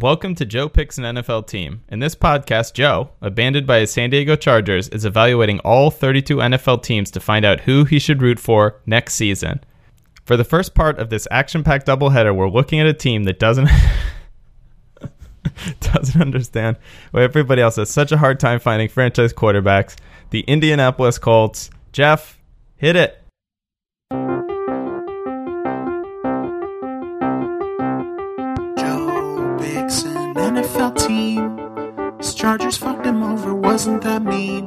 Welcome to Joe Picks an NFL Team. In this podcast, Joe, abandoned by his San Diego Chargers, is evaluating all 32 NFL teams to find out who he should root for next season. For the first part of this action-packed doubleheader, we're looking at a team that doesn't doesn't understand why everybody else has such a hard time finding franchise quarterbacks. The Indianapolis Colts. Jeff, hit it. Chargers fucked him over, wasn't that mean?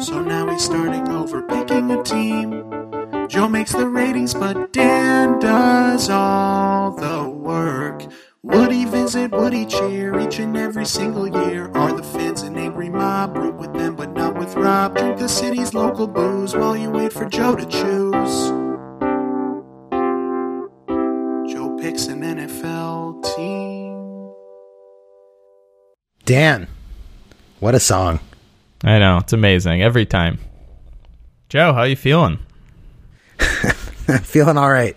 So now he's starting over, picking a team. Joe makes the ratings, but Dan does all the work. Would he visit? Would he cheer each and every single year? Are the fans an angry mob? Root with them, but not with Rob. Drink the city's local booze while you wait for Joe to choose. Joe picks an NFL team. Dan, what a song. I know it's amazing every time. Joe, how are you feeling? Feeling all right.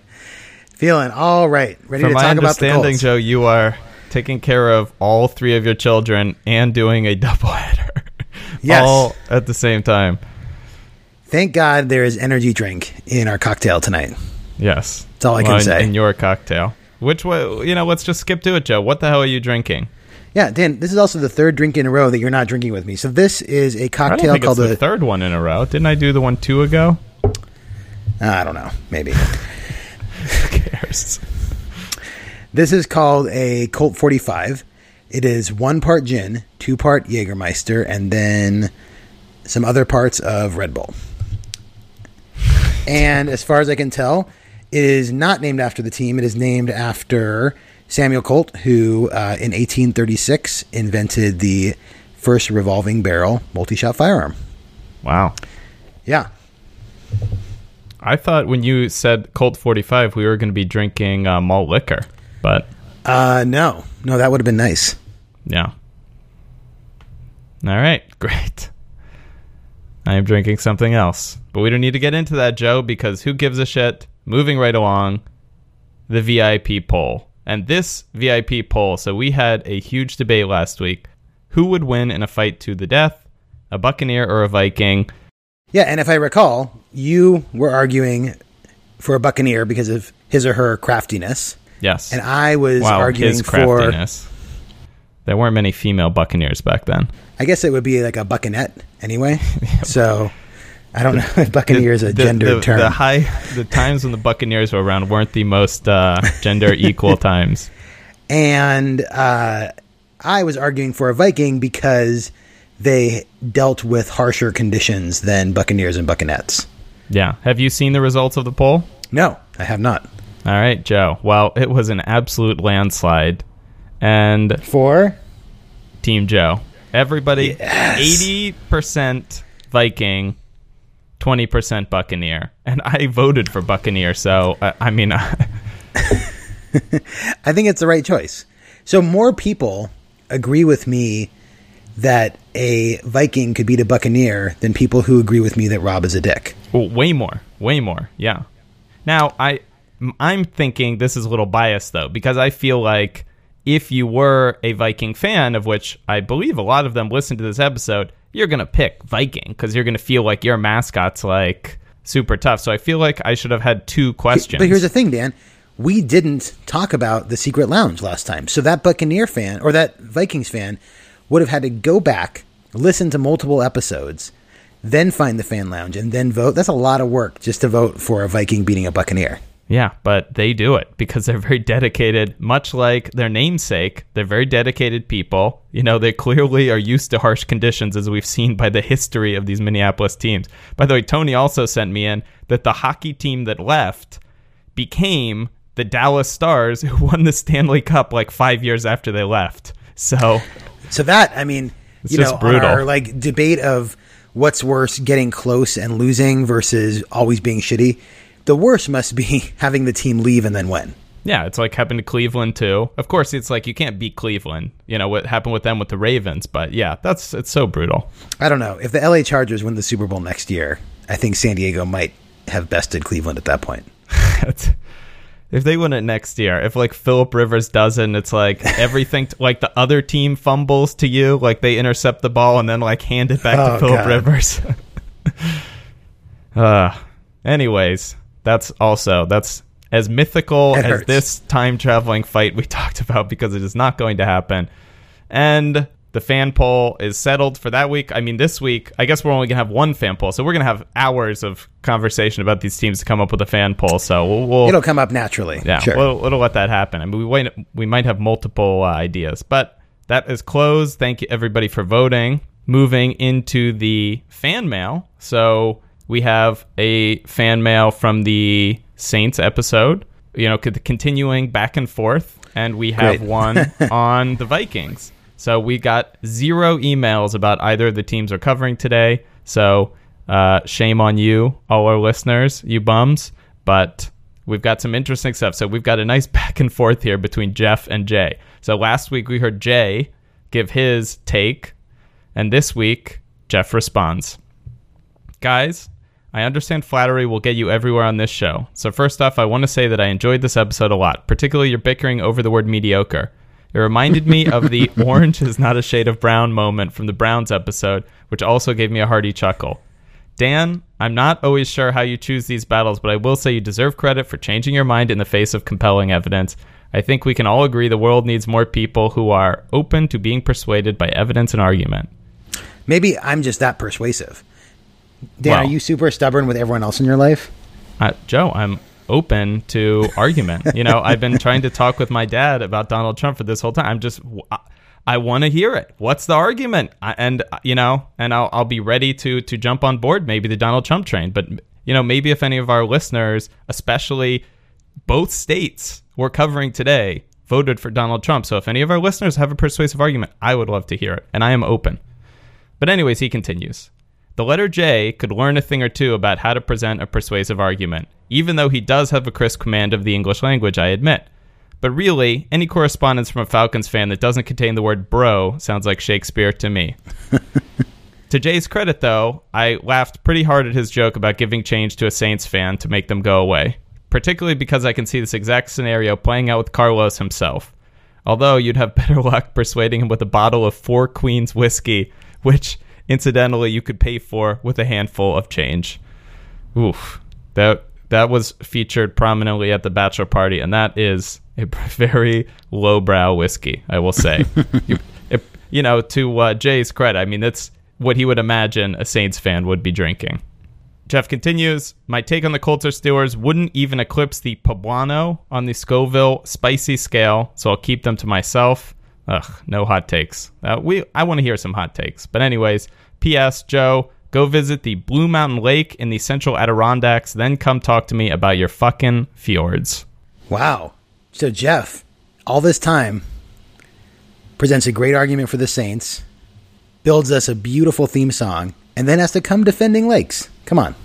Feeling all right. Ready From to talk about the understanding, Colts. Joe, you are taking care of all three of your children and doing a doubleheader, Yes. all at the same time. Thank God there is energy drink in our cocktail tonight. Yes, That's all I can Well, in- say. In your cocktail, which way? You know, let's just skip to it, Joe. What the hell are you drinking? Yeah, Dan, this is also the third drink in a row that you're not drinking with me. So this is a cocktail called the third one in a row. Didn't I do the one two ago? I don't know, maybe. Who cares? This is called a Colt 45. It is one part gin, two part Jägermeister, and then some other parts of Red Bull. And as far as I can tell, it is not named after the team. It is named after Samuel Colt, who uh, in 1836 invented the first revolving barrel multi shot firearm. Wow. Yeah. I thought when you said Colt 45, we were going to be drinking uh, malt liquor, but Uh, no, no, that would have been nice. yeah. All right, great. I am drinking something else, but we don't need to get into that, Joe, because who gives a shit? Moving right along, the VIP poll. And this VIP poll, so we had a huge debate last week. Who would win in a fight to the death, a Buccaneer or a Viking? Yeah, and if I recall, you were arguing for a Buccaneer because of his or her craftiness, Yes. and I was wow, arguing for. craftiness. There weren't many female Buccaneers back then. I guess it would be like a buccanet anyway. so I don't know if Buccaneer is a the, gendered the, term. The high, the times when the Buccaneers were around weren't the most uh, gender equal times. and uh, I was arguing for a Viking because they dealt with harsher conditions than Buccaneers and Buccanettes. Yeah. Have you seen the results of the poll? No, I have not. All right, Joe. Well, it was an absolute landslide, and For Team Joe. Everybody, Yes. eighty percent Viking, twenty percent Buccaneer, and I voted for Buccaneer. So I, I mean, I think it's the right choice. So more people agree with me that a Viking could beat a Buccaneer than people who agree with me that Rob is a dick. Well, way more, way more. Yeah. Now I, I'm thinking this is a little biased though because I feel like if you were a Viking fan, of which I believe a lot of them listen to this episode, you're gonna pick Viking because you're gonna feel like your mascot's like super tough. So I feel like I should have had two questions. But here's the thing, Dan. We didn't talk about the secret lounge last time. So that Buccaneer fan or that Vikings fan would have had to go back, listen to multiple episodes, then find the fan lounge and then vote. That's a lot of work just to vote for a Viking beating a Buccaneer. Yeah, but they do it because they're very dedicated, much like their namesake. They're very dedicated people. You know, they clearly are used to harsh conditions, as we've seen by the history of these Minneapolis teams. By the way, Tony also sent me in that the hockey team that left became the Dallas Stars, who won the Stanley Cup like five years after they left. So, So that, I mean, It's you just know, brutal. our like debate of what's worse, getting close and losing versus always being shitty, the worst must be having the team leave and then win. yeah, it's like happened to Cleveland too. Of course, it's like you can't beat Cleveland. You know what happened with them with the Ravens, but yeah, that's it's so brutal. I don't know. If the LA Chargers win the Super Bowl next year, I think San Diego might have bested Cleveland at that point. If they win it next year, if like Philip Rivers doesn't, it's like everything t- like the other team fumbles to you, like they intercept the ball and then like hand it back Oh, to Philip Rivers. uh anyways, that's also that's as mythical It as hurts. this time traveling fight we talked about because it is not going to happen. And the fan poll is settled for that week. I mean, this week, I guess we're only going to have one fan poll. So we're going to have hours of conversation about these teams to come up with a fan poll. So we'll, we'll It'll come up naturally. yeah, sure. we'll, we'll let that happen. I mean, we wait, we might have multiple uh, ideas, but that is closed. Thank you everybody for voting. Moving into the fan mail. So we have a fan mail from the Saints episode. You know, continuing back and forth, and we have Great. one on the Vikings. So we got zero emails about either of the teams we're covering today. So uh, shame on you, all our listeners, you bums. But we've got some interesting stuff. So we've got a nice back and forth here between Jeff and Jay. So last week we heard Jay give his take, and this week Jeff responds. Guys, I understand flattery will get you everywhere on this show. So, first off, I want to say that I enjoyed this episode a lot, particularly your bickering over the word mediocre. It reminded me of the orange is not a shade of brown moment from the Browns episode, which also gave me a hearty chuckle. Dan, I'm not always sure how you choose these battles, but I will say you deserve credit for changing your mind in the face of compelling evidence. I think we can all agree the world needs more people who are open to being persuaded by evidence and argument. Maybe I'm just that persuasive. Dan, Well- are you super stubborn with everyone else in your life? Uh, Joe, I'm open to argument. you know, I've been trying to talk with my dad about Donald Trump for this whole time. I'm just, I, I want to hear it. What's the argument? I, and uh, you know, and I'll, I'll be ready to to jump on board maybe the Donald Trump train. But you know, maybe if any of our listeners, especially both states we're covering today, voted for Donald Trump. So if any of our listeners have a persuasive argument, I would love to hear it, and I am open. But, anyways, he continues. The letter J could learn a thing or two about how to present a persuasive argument, even though he does have a crisp command of the English language, I admit. But really, any correspondence from a Falcons fan that doesn't contain the word bro sounds like Shakespeare to me. to Jay's credit, though, I laughed pretty hard at his joke about giving change to a Saints fan to make them go away, particularly because I can see this exact scenario playing out with Carlos himself. Although you'd have better luck persuading him with a bottle of Four Queens whiskey, which, incidentally, you could pay for with a handful of change. Oof. That that was featured prominently at the bachelor party, and that is a very lowbrow whiskey, I will say. you, it, you know, to uh, Jay's credit, I mean, that's what he would imagine a Saints fan would be drinking. Jeff continues, my take on the Colts or Steelers wouldn't even eclipse the Poblano on the Scoville spicy scale, so I'll keep them to myself. Ugh, no hot takes. Uh, we I want to hear some hot takes. But anyways, P.S. Joe, go visit the Blue Mountain Lake in the Central Adirondacks, then come talk to me about your fucking fjords. Wow. So Jeff, all this time, presents a great argument for the Saints, builds us a beautiful theme song, and then has to come defending Lakes. Come on.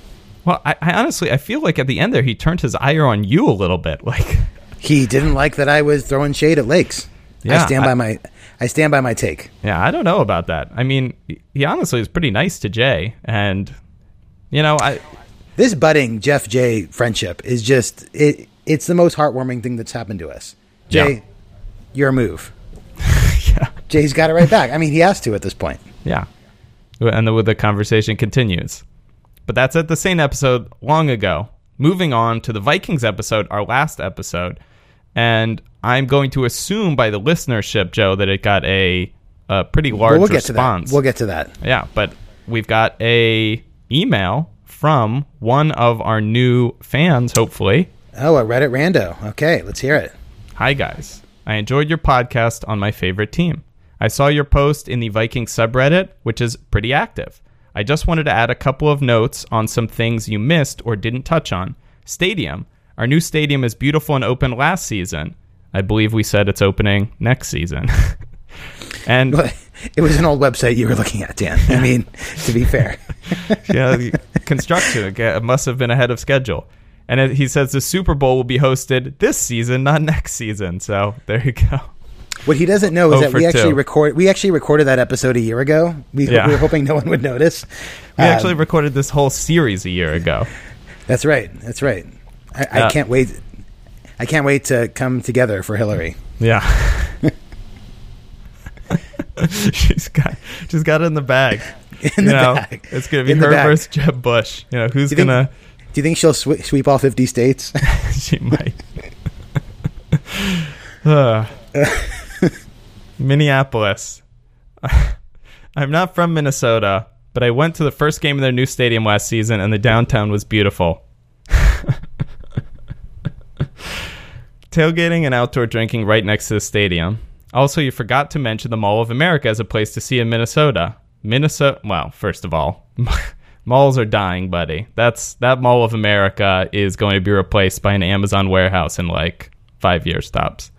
Well, I, I honestly I feel like at the end there he turned his ire on you a little bit. Like He didn't like that I was throwing shade at Lakes. Yeah, I stand I- by my I stand by my take. Yeah, I don't know about that. I mean, he- he honestly is pretty nice to Jay, and you know, I This budding Jeff Jay friendship is just it it's the most heartwarming thing that's happened to us. Jay, Yeah. your move. yeah, Jay's got it right back. I mean, he has to at this point. yeah, and the, the conversation continues. But that's at the same episode long ago. Moving on to the Vikings episode, our last episode, and I'm going to assume by the listenership, Joe, that it got a, a pretty large we'll get response. to that. We'll get to that. Yeah, but we've got a email from one of our new fans, hopefully. Oh, a Reddit rando. Okay, let's hear it. Hi guys. I enjoyed your podcast on my favorite team. I saw your post in the Viking subreddit, which is pretty active. I just wanted to add a couple of notes on some things you missed or didn't touch on. Stadium. Our new stadium is beautiful and opened last season. I believe we said it's opening next season. and it was an old website you were looking at, Dan. I mean, to be fair. yeah, the construction it must have been ahead of schedule. And it, he says the Super Bowl will be hosted this season, not next season. So there you go. What he doesn't know is Oh that we actually two. record we actually recorded that episode a year ago. We, Yeah. we were hoping no one would notice. We Um, actually recorded this whole series a year ago. That's right. That's right. I, Uh, I can't wait. I can't wait to come together for Hillary. Yeah. she's got she's got it in the bag. In You the know, bag. It's gonna be In her versus Jeb Bush. You know who's Do you gonna? Do you think she'll swe- sweep all 50 states? she might. Ugh. Uh. Minneapolis. I'm not from Minnesota, but I went to the first game of their new stadium last season, and the downtown was beautiful. Tailgating and outdoor drinking right next to the stadium. Also, you forgot to mention the Mall of America as a place to see in Minnesota. Minnesota. Well, first of all, malls are dying, buddy. That's that Mall of America is going to be replaced by an Amazon warehouse in like five years tops.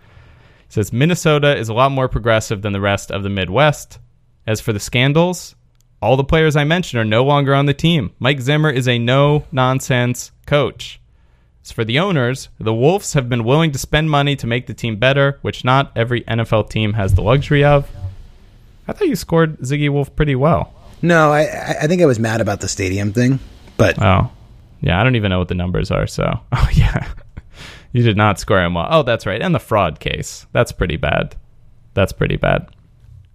It says Minnesota is a lot more progressive than the rest of the Midwest. As for the scandals, all the players I mentioned are no longer on the team. Mike Zimmer is a no nonsense coach. As for the owners, the Wilfs have been willing to spend money to make the team better, which not every NFL team has the luxury of. I thought you scored Zygi Wilf pretty well. no, I, I think I was mad about the stadium thing, but Oh, yeah. I don't even know what the numbers are. So, oh yeah, you did not score him well. Oh, that's right. And the fraud case. That's pretty bad. That's pretty bad.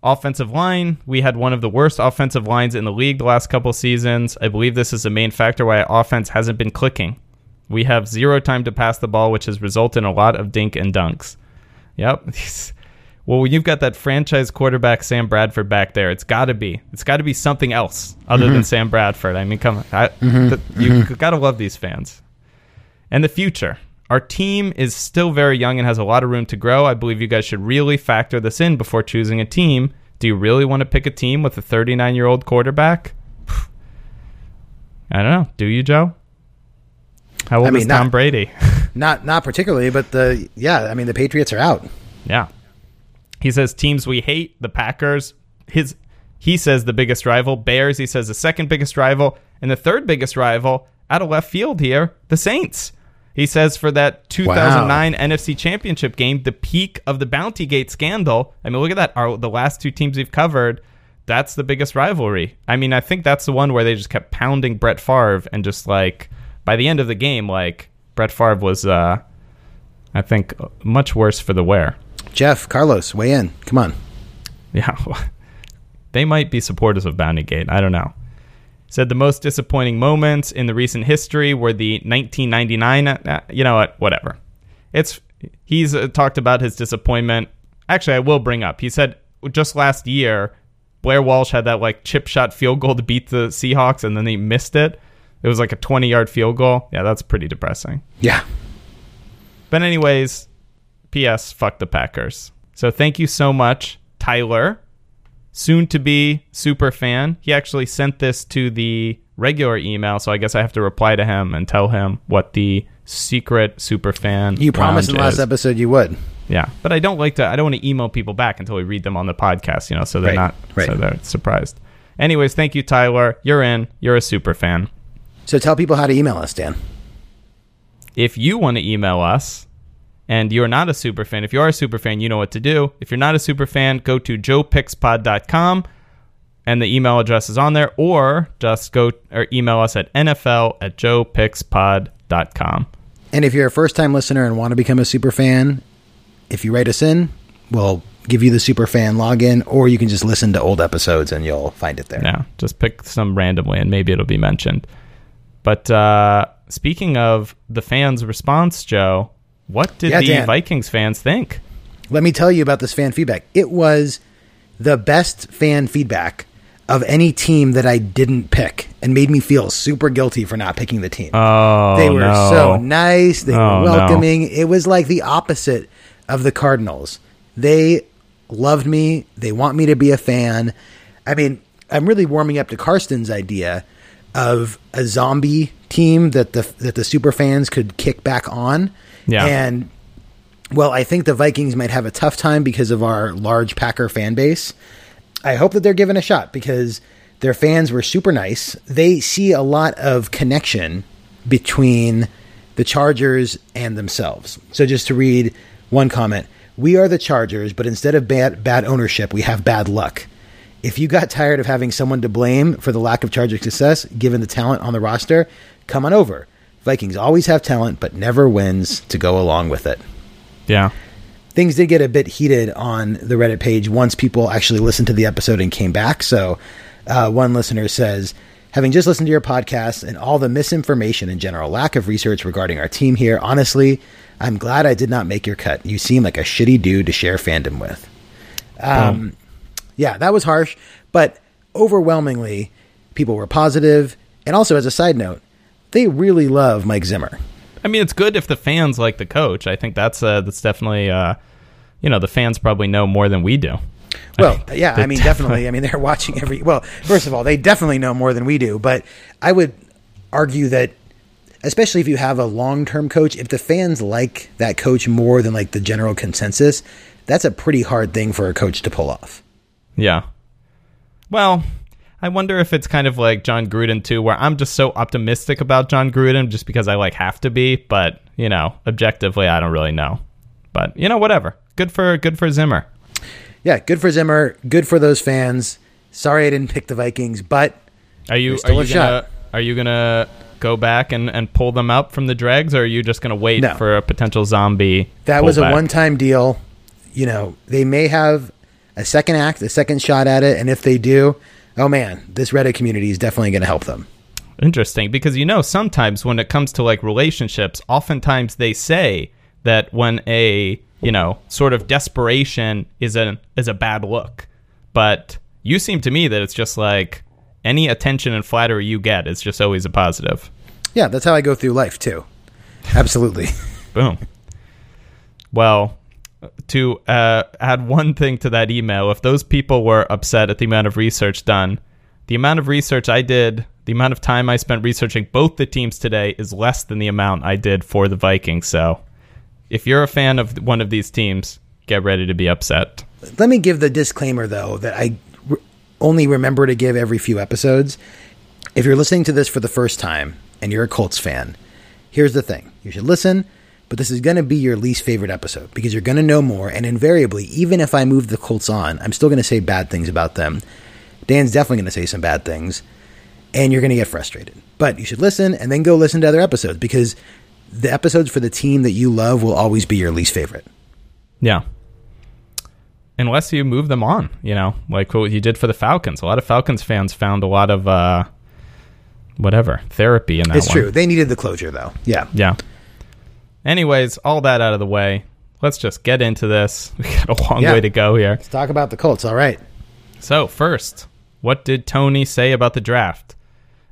Offensive line. We had one of the worst offensive lines in the league the last couple seasons. I believe this is the main factor why our offense hasn't been clicking. We have zero time to pass the ball, which has resulted in a lot of dink and dunks. Yep. well, when you've got that franchise quarterback Sam Bradford back there, it's got to be. It's got to be something else other than mm-hmm. Sam Bradford. I mean, come on. I, mm-hmm. th- you mm-hmm. got to love these fans. And the future. Our team is still very young and has a lot of room to grow. I believe you guys should really factor this in before choosing a team. Do you really want to pick a team with a 39 year old quarterback? I don't know. Do you, Joe? How old I mean, is Tom not- Brady? not not particularly. But the yeah, I mean the Patriots are out. Yeah. He says teams we hate, the Packers. His he says the biggest rival, Bears, he says the second biggest rival, and the third biggest rival out of left field here, the Saints. He says for that 2009 NFC Championship game, the peak of the Bounty Gate scandal. I mean, look at that. Our, the last two teams we've covered, that's the biggest rivalry. I mean, I think that's the one where they just kept pounding Brett Favre and just like by the end of the game, like Brett Favre was, uh, I think, much worse for the wear. Jeff, Carlos, weigh in. Come on. Yeah. they might be supporters of Bounty Gate. I don't know. Said the most disappointing moments in the recent history were the 1999. uh, you know what? Whatever. It's he's uh, talked about his disappointment. Actually, I will bring up. He said just last year, Blair Walsh had that like chip shot field goal to beat the Seahawks, and then they missed it. It was like a 20 yard field goal. Yeah, that's pretty depressing. Yeah. But anyways, P.S. Fuck the Packers. So thank you so much, Tyler, soon to be super fan. He actually sent this to the regular email, so I guess I have to reply to him and tell him what the secret super fan. You promised in the last is. episode you would. Yeah, but I don't like to. I don't want to email people back until we read them on the podcast. You know, so they're Right, not right. so they're surprised. Anyways, thank you, Tyler. You're in. You're a super fan. So tell people how to email us, Dan. if you want to email us and you're not a super fan, if you are a super fan, you know what to do. If you're not a super fan, go to joepixpod.com and the email address is on there, or just go or email us at NFL at joepixpod.com. And if you're a first time listener and want to become a super fan, if you write us in, we'll give you the super fan login, or you can just listen to old episodes and you'll find it there. Yeah, just pick some randomly and maybe it'll be mentioned. But uh, speaking of the fans' response, Joe, what did Yeah, the Dan. Vikings fans think? Let me tell you about this fan feedback. It was the best fan feedback of any team that I didn't pick and made me feel super guilty for not picking the team. Oh, they were no. so nice. They Oh, were no. welcoming. It was like the opposite of the Cardinals. They loved me. They want me to be a fan. I mean, I'm really warming up to Karsten's idea of a zombie team that the that the super fans could kick back on. Yeah. And well, I think the Vikings might have a tough time because of our large Packer fan base. I hope that they're given a shot because their fans were super nice. They see a lot of connection between the Chargers and themselves. So just to read one comment, we are the Chargers, but instead of bad bad ownership, we have bad luck. If you got tired of having someone to blame for the lack of Charger success, given the talent on the roster, come on over. Vikings always have talent, but never wins to go along with it. Yeah. Things did get a bit heated on the Reddit page once people actually listened to the episode and came back. So, uh, one listener says, Having just listened to your podcast and all the misinformation and general lack of research regarding our team here, honestly, I'm glad I did not make your cut. You seem like a shitty dude to share fandom with. Um, yeah, that was harsh, but overwhelmingly, people were positive. And also, as a side note, they really love Mike Zimmer. I mean, it's good if the fans like the coach. I think that's uh, that's definitely, uh, you know, the fans probably know more than we do. Well, yeah, I mean, definitely. I mean, they're watching every. Well, first of all, they definitely know more than we do. But I would argue that, especially if you have a long-term coach, if the fans like that coach more than like the general consensus, that's a pretty hard thing for a coach to pull off. Yeah. Well, I wonder if it's kind of like Jon Gruden too, where I'm just so optimistic about Jon Gruden just because I like have to be, but you know, objectively, I don't really know. But you know, whatever. Good for good for Zimmer. Yeah, good for Zimmer. Good for those fans. Sorry I didn't pick the Vikings, but Are you still are a you gonna shot. are you gonna go back and, and pull them up from the dregs, or are you just gonna wait No. for a potential zombie? that was a one-time deal. You know, they may have a second act, a second shot at it, and if they do, oh man, this Reddit community is definitely going to help them. Interesting, because you know sometimes when it comes to like relationships, oftentimes they say that when a you know sort of desperation is a is a bad look, but you seem to me that it's just like any attention and flattery you get is just always a positive. Yeah, that's how I go through life too. Absolutely. Boom. Well, to uh, add one thing to that email, if those people were upset at the amount of research done, the amount of research I did, the amount of time I spent researching both the teams today is less than the amount I did for the Vikings. So if you're a fan of one of these teams, get ready to be upset. Let me give the disclaimer though that I only remember to give every few episodes. If you're listening to this for the first time and you're a Colts fan, here's the thing. You should listen, but this is going to be your least favorite episode because you're going to know more and invariably even if I move the Colts on, I'm still going to say bad things about them. Dan's definitely going to say some bad things and you're going to get frustrated. But you should listen and then go listen to other episodes because the episodes for the team that you love will always be your least favorite. Yeah. Unless you move them on, you know, like what you did for the Falcons. A lot of Falcons fans found a lot of uh, whatever therapy in that It's one. true. They needed the closure though. Yeah. Yeah. Anyways, all that out of the way. Let's just get into this. We got a long Yeah. way to go here. Let's talk about the Colts. All right. So, first, what did Tony say about the draft?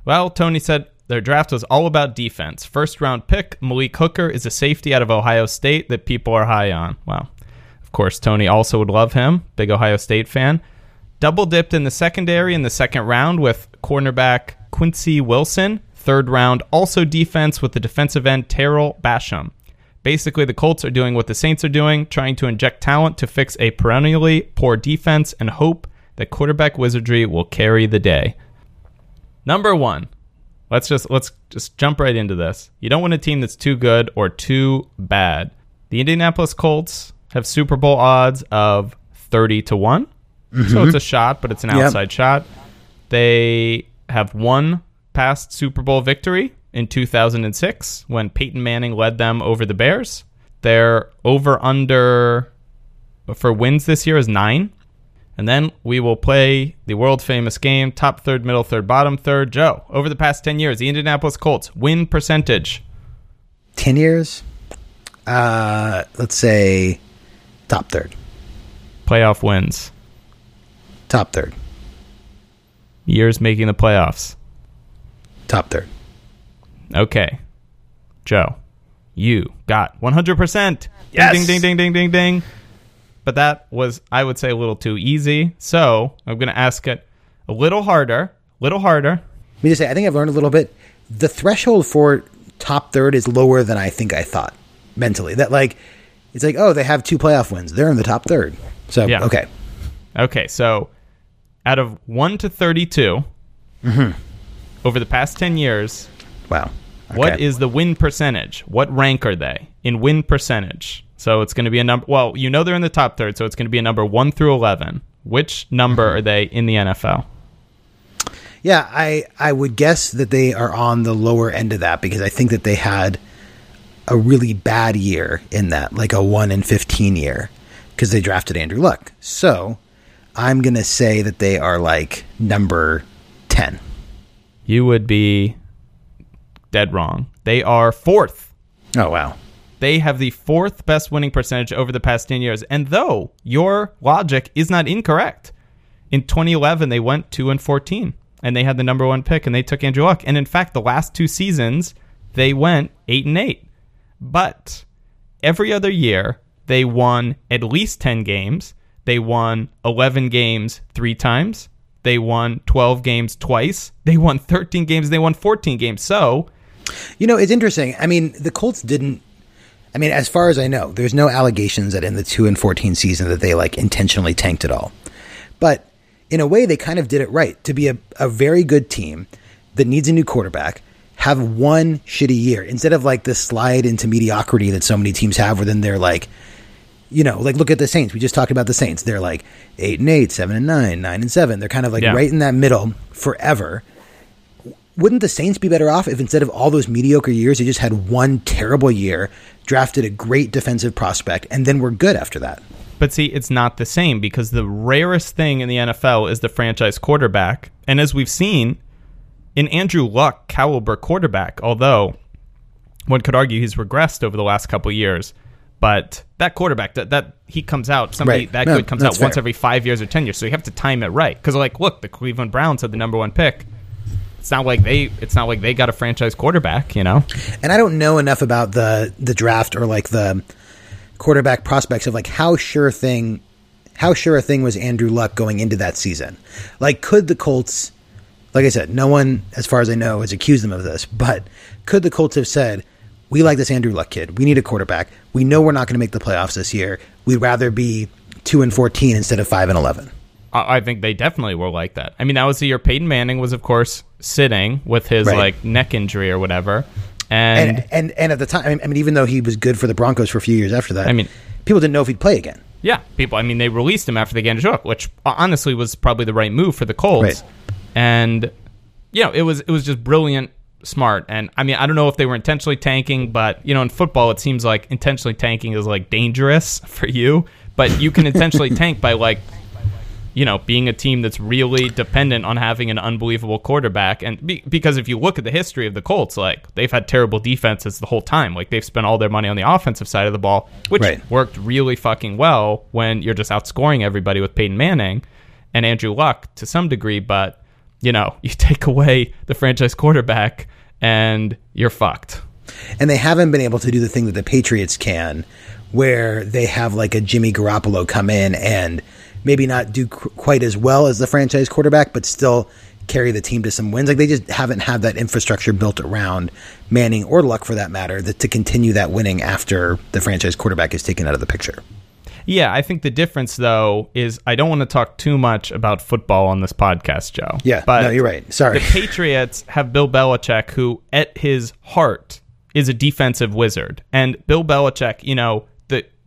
Well, Tony said their draft was all about defense. First round pick, Malik Hooker, is a safety out of Ohio State that people are high on. Well, of course, Tony also would love him, big Ohio State fan. Double dipped in the secondary in the second round with cornerback Quincy Wilson. Third round, also defense with the defensive end Tarell Basham. Basically, the Colts are doing what the Saints are doing, trying to inject talent to fix a perennially poor defense and hope that quarterback wizardry will carry the day. Number one, let's just let's just jump right into this. You don't want a team that's too good or too bad. The Indianapolis Colts have Super Bowl odds of thirty to one, so it's mm-hmm. a shot, but it's an Yep. outside shot. They have one past Super Bowl victory in 2006 when Peyton Manning led them over the Bears. Their over under for wins this year is nine. And then we will play the world famous game top third, middle third, bottom third. Joe, over the past 10 years, the Indianapolis Colts win percentage. 10 years? Uh, let's say top third. Playoff wins. Top third. Years making the playoffs. Top third. Okay. Joe, you got 100%. Yes! Ding, ding, ding, ding, ding, ding. But that was, I would say, a little too easy. So I'm going to ask it a little harder. Little harder. Let me just say, I think I've learned a little bit. The threshold for top third is lower than I think I thought mentally. That, like, it's like, oh, they have two playoff wins. They're in the top third. So, Yeah. okay. Okay, so out of 1 to 32, mm-hmm. over the past 10 years, Wow. What is the win percentage? What rank are they in win percentage? So it's going to be a number. Well, you know they're in the top third, so it's going to be a number one through eleven. Which number are they in the NFL? Yeah, I I would guess that they are on the lower end of that because I think that they had a really bad year in that, like a 1 in 15 year because they drafted Andrew Luck. So, I'm going to say that they are like number 10. You would be dead wrong. They are fourth. Oh, wow. They have the fourth best winning percentage over the past 10 years. And though your logic is not incorrect, in 2011 they went 2 and 14 and they had the number 1 pick and they took Andrew Luck. And in fact, the last two seasons they went 8 and 8. But every other year they won at least 10 games. They won 11 games 3 times. They won 12 games twice. They won 13 games. They won 14 games. So, You know, it's interesting. I mean, the Colts didn't. I mean, as far as I know, there's no allegations that in the two and fourteen season that they like intentionally tanked it all. But in a way, they kind of did it right to be a, a very good team that needs a new quarterback. Have one shitty year instead of like this slide into mediocrity that so many teams have, where then they're like, you know, like look at the Saints. We just talked about the Saints. They're like eight and eight, seven and nine, nine and seven. They're kind of like Yeah. right in that middle forever wouldn't the Saints be better off if instead of all those mediocre years, they just had one terrible year, drafted a great defensive prospect, and then were good after that? But see, it's not the same because the rarest thing in the NFL is the franchise quarterback. And as we've seen, in Andrew Luck caliber quarterback, although one could argue he's regressed over the last couple of years, but that quarterback that, that he comes out somebody Right. that No, good comes out that's once every five years or ten years. So you have to time it right because like look, the Cleveland Browns had the number one pick. It's not like they it's not like they got a franchise quarterback, you know. And I don't know enough about the the draft or like the quarterback prospects of like how sure thing how sure a thing was Andrew Luck going into that season. Like could the Colts like I said, no one as far as I know has accused them of this, but could the Colts have said, "We like this Andrew Luck kid. We need a quarterback. We know we're not going to make the playoffs this year. We'd rather be 2 and 14 instead of 5 and 11." I I think they definitely were like that. I mean, that was the year Peyton Manning was, of course, sitting with his Right. like neck injury or whatever, and, and and and at the time, I mean, even though he was good for the Broncos for a few years after that, I mean- people didn't know if he'd play again. yeah, people. I mean, they released him after they gained a shock, which uh, honestly was probably the right move for the Colts. Right. And you know, it was it was just brilliant, smart. And I mean, I don't know if they were intentionally tanking, but you know, in football, it seems like intentionally tanking is like dangerous for you. But you can intentionally tank by like you know, being a team that's really dependent on having an unbelievable quarterback. And be, because if you look at the history of the Colts, like they've had terrible defenses the whole time. Like they've spent all their money on the offensive side of the ball, which Right. worked really fucking well when you're just outscoring everybody with Peyton Manning and Andrew Luck to some degree. But, you know, you take away the franchise quarterback and you're fucked. and they haven't been able to do the thing that the Patriots can, where they have like a Jimmy Garoppolo come in and maybe not do qu- quite as well as the franchise quarterback, but still carry the team to some wins. Like they just haven't had that infrastructure built around Manning or Luck for that matter that to continue that winning after the franchise quarterback is taken out of the picture. Yeah, I think the difference though is I don't want to talk too much about football on this podcast, Joe. Yeah, but no, you're right. Sorry. The Patriots have Bill Belichick, who at his heart is a defensive wizard, and Bill Belichick, you know,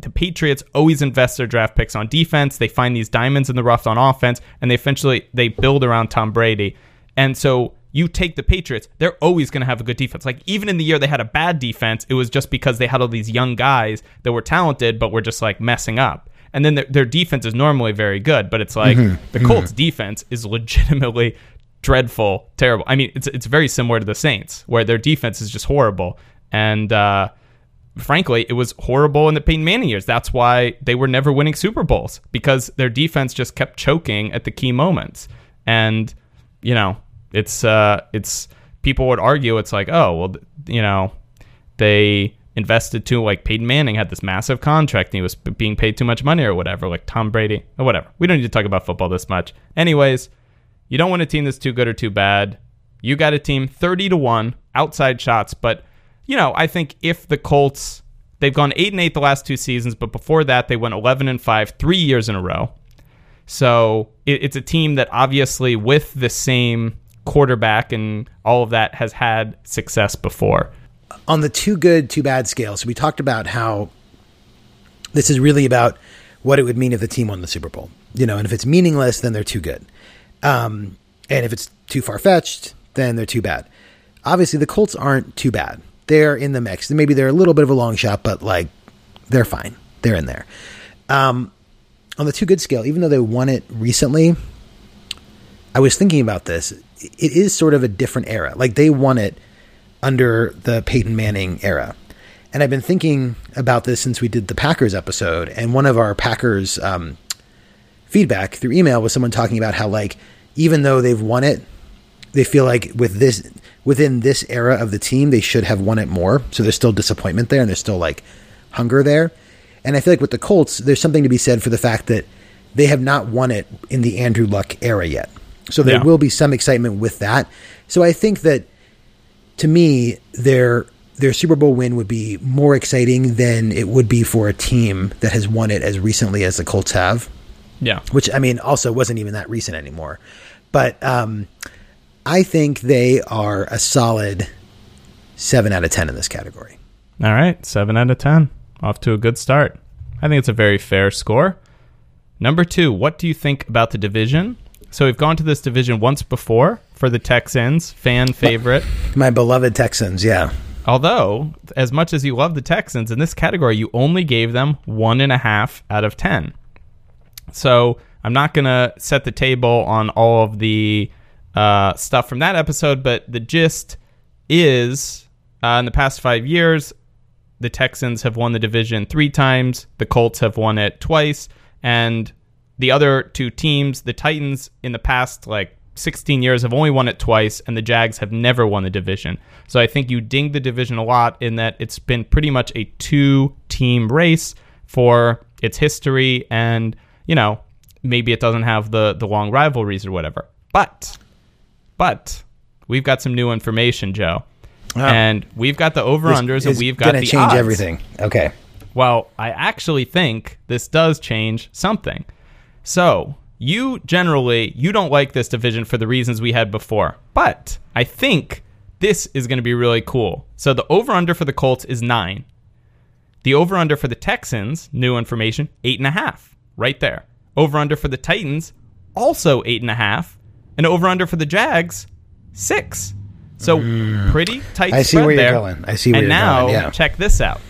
the Patriots always invest their draft picks on defense. They find these diamonds in the rough on offense, and they eventually they build around Tom Brady. And so you take the Patriots, they're always going to have a good defense. Like even in the year they had a bad defense, it was just because they had all these young guys that were talented but were just like messing up. And then their, their defense is normally very good, but it's like the Colts defense is legitimately dreadful, terrible. I mean, it's it's very similar to the Saints where their defense is just horrible. And uh frankly, it was horrible in the Peyton Manning years. That's why they were never winning Super Bowls because their defense just kept choking at the key moments. And you know, it's uh, it's people would argue it's like, oh, well, you know, they invested too. Like Peyton Manning had this massive contract and he was being paid too much money or whatever. Like Tom Brady or whatever. We don't need to talk about football this much. Anyways, you don't want a team that's too good or too bad. You got a team 30 to 1 outside shots, but you know, I think if the Colts they've gone 8 and 8 the last two seasons, but before that they went 11 and 5 3 years in a row. So, it, it's a team that obviously with the same quarterback and all of that has had success before. on the too good, too bad scale. So we talked about how this is really about what it would mean if the team won the Super Bowl. You know, and if it's meaningless, then they're too good. Um, And if it's too far fetched, then they're too bad. Obviously, the Colts aren't too bad. They're in the mix. Maybe they're a little bit of a long shot, but like they're fine. They're in there. Um, on the two good scale, even though they won it recently, I was thinking about this. It is sort of a different era. Like they won it under the Peyton Manning era. And I've been thinking about this since we did the Packers episode. And one of our Packers um, feedback through email was someone talking about how, like, even though they've won it, they feel like with this within this era of the team, they should have won it more. So there's still disappointment there, and there's still like hunger there. And I feel like with the Colts, there's something to be said for the fact that they have not won it in the Andrew Luck era yet. So there Yeah. will be some excitement with that. So I think that to me, their their Super Bowl win would be more exciting than it would be for a team that has won it as recently as the Colts have. Yeah. Which I mean, also wasn't even that recent anymore. But um, I think they are a solid seven out of ten in this category. All right, seven out of ten. Off to a good start. I think it's a very fair score. Number two, what do you think about the division? So we've gone to this division once before for the Texans, fan favorite. My beloved Texans, yeah. Although, as much as you love the Texans, in this category, you only gave them one and a half out of 10. So I'm not going to set the table on all of the uh, stuff from that episode, but the gist is uh, in the past five years, the Texans have won the division three times, the Colts have won it twice, and the other two teams, the Titans, in the past like 16 years have only won it twice, and the Jags have never won the division. So I think you ding the division a lot in that it's been pretty much a two team race for its history, and you know maybe it doesn't have the the long rivalries or whatever. But but we've got some new information, Joe. Ah. And we've got the over unders, and we've got the change odds. everything. Okay. Well, I actually think this does change something. So, you generally you don't like this division for the reasons we had before, but I think this is going to be really cool. So the over under for the Colts is nine. The over under for the Texans, new information, eight and a half, right there. Over under for the Titans, also eight and a half, and over under for the Jags, six. So pretty tight. Mm. I see where you're there. going. I see where and you're now, going, yeah. check this out.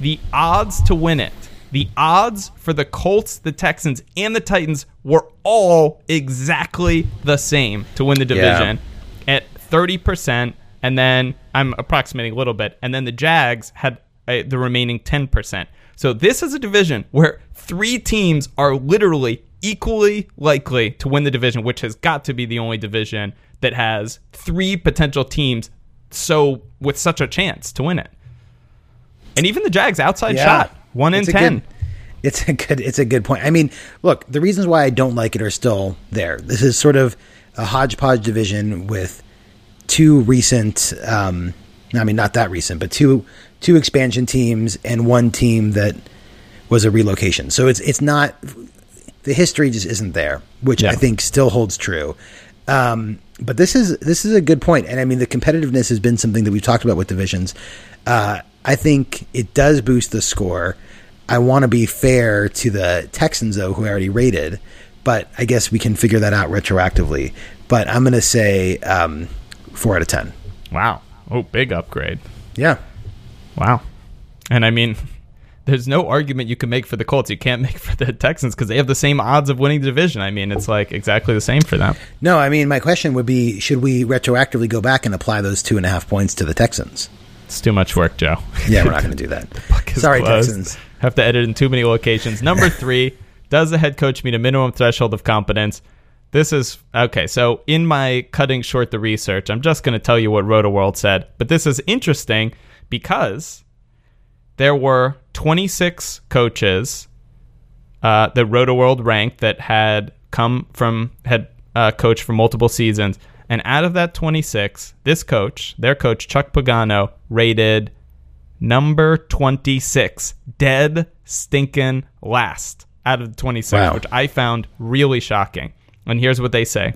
The odds to win it, the odds for the Colts, the Texans, and the Titans were all exactly the same to win the division at 30%. And then I'm approximating a little bit. And then the Jags had uh, the remaining 10%. So this is a division where three teams are literally equally likely to win the division, which has got to be the only division that has three potential teams so with such a chance to win it. And even the Jags outside Yeah. shot, one in It's ten. good- it's a good it's a good point. I mean, look, the reasons why I don't like it are still there. This is sort of a hodgepodge division with two recent um I mean not that recent, but two two expansion teams and one team that was a relocation. So it's it's not the history just isn't there, which Yeah. I think still holds true. Um, but this is this is a good point, and I mean the competitiveness has been something that we've talked about with divisions. Uh, I think it does boost the score. I want to be fair to the Texans though, who I already rated, but I guess we can figure that out retroactively. But I'm going to say um, four out of ten. Wow. Oh, big upgrade. Yeah, Wow. And I mean, there's no argument you can make for the Colts. You can't make for the Texans because they have the same odds of winning the division. I mean, it's like exactly the same for them. no, I mean my question would be: Should we retroactively go back and apply those two and a half points to the Texans? It's too much work, Joe. Yeah, we're not going to do that. Sorry, closed. Texans. Have to edit in too many locations. Number three, does the head coach meet a minimum threshold of competence? This is okay. So, in my cutting short the research, I'm just going to tell you what Rotoworld said. But this is interesting because there were 26 coaches uh, that Rotoworld ranked that had come from had uh, coached for multiple seasons, and out of that 26, this coach, their coach Chuck Pagano, rated number 26, dead stinking last out of the 26, Wow. which I found really shocking. And here's what they say.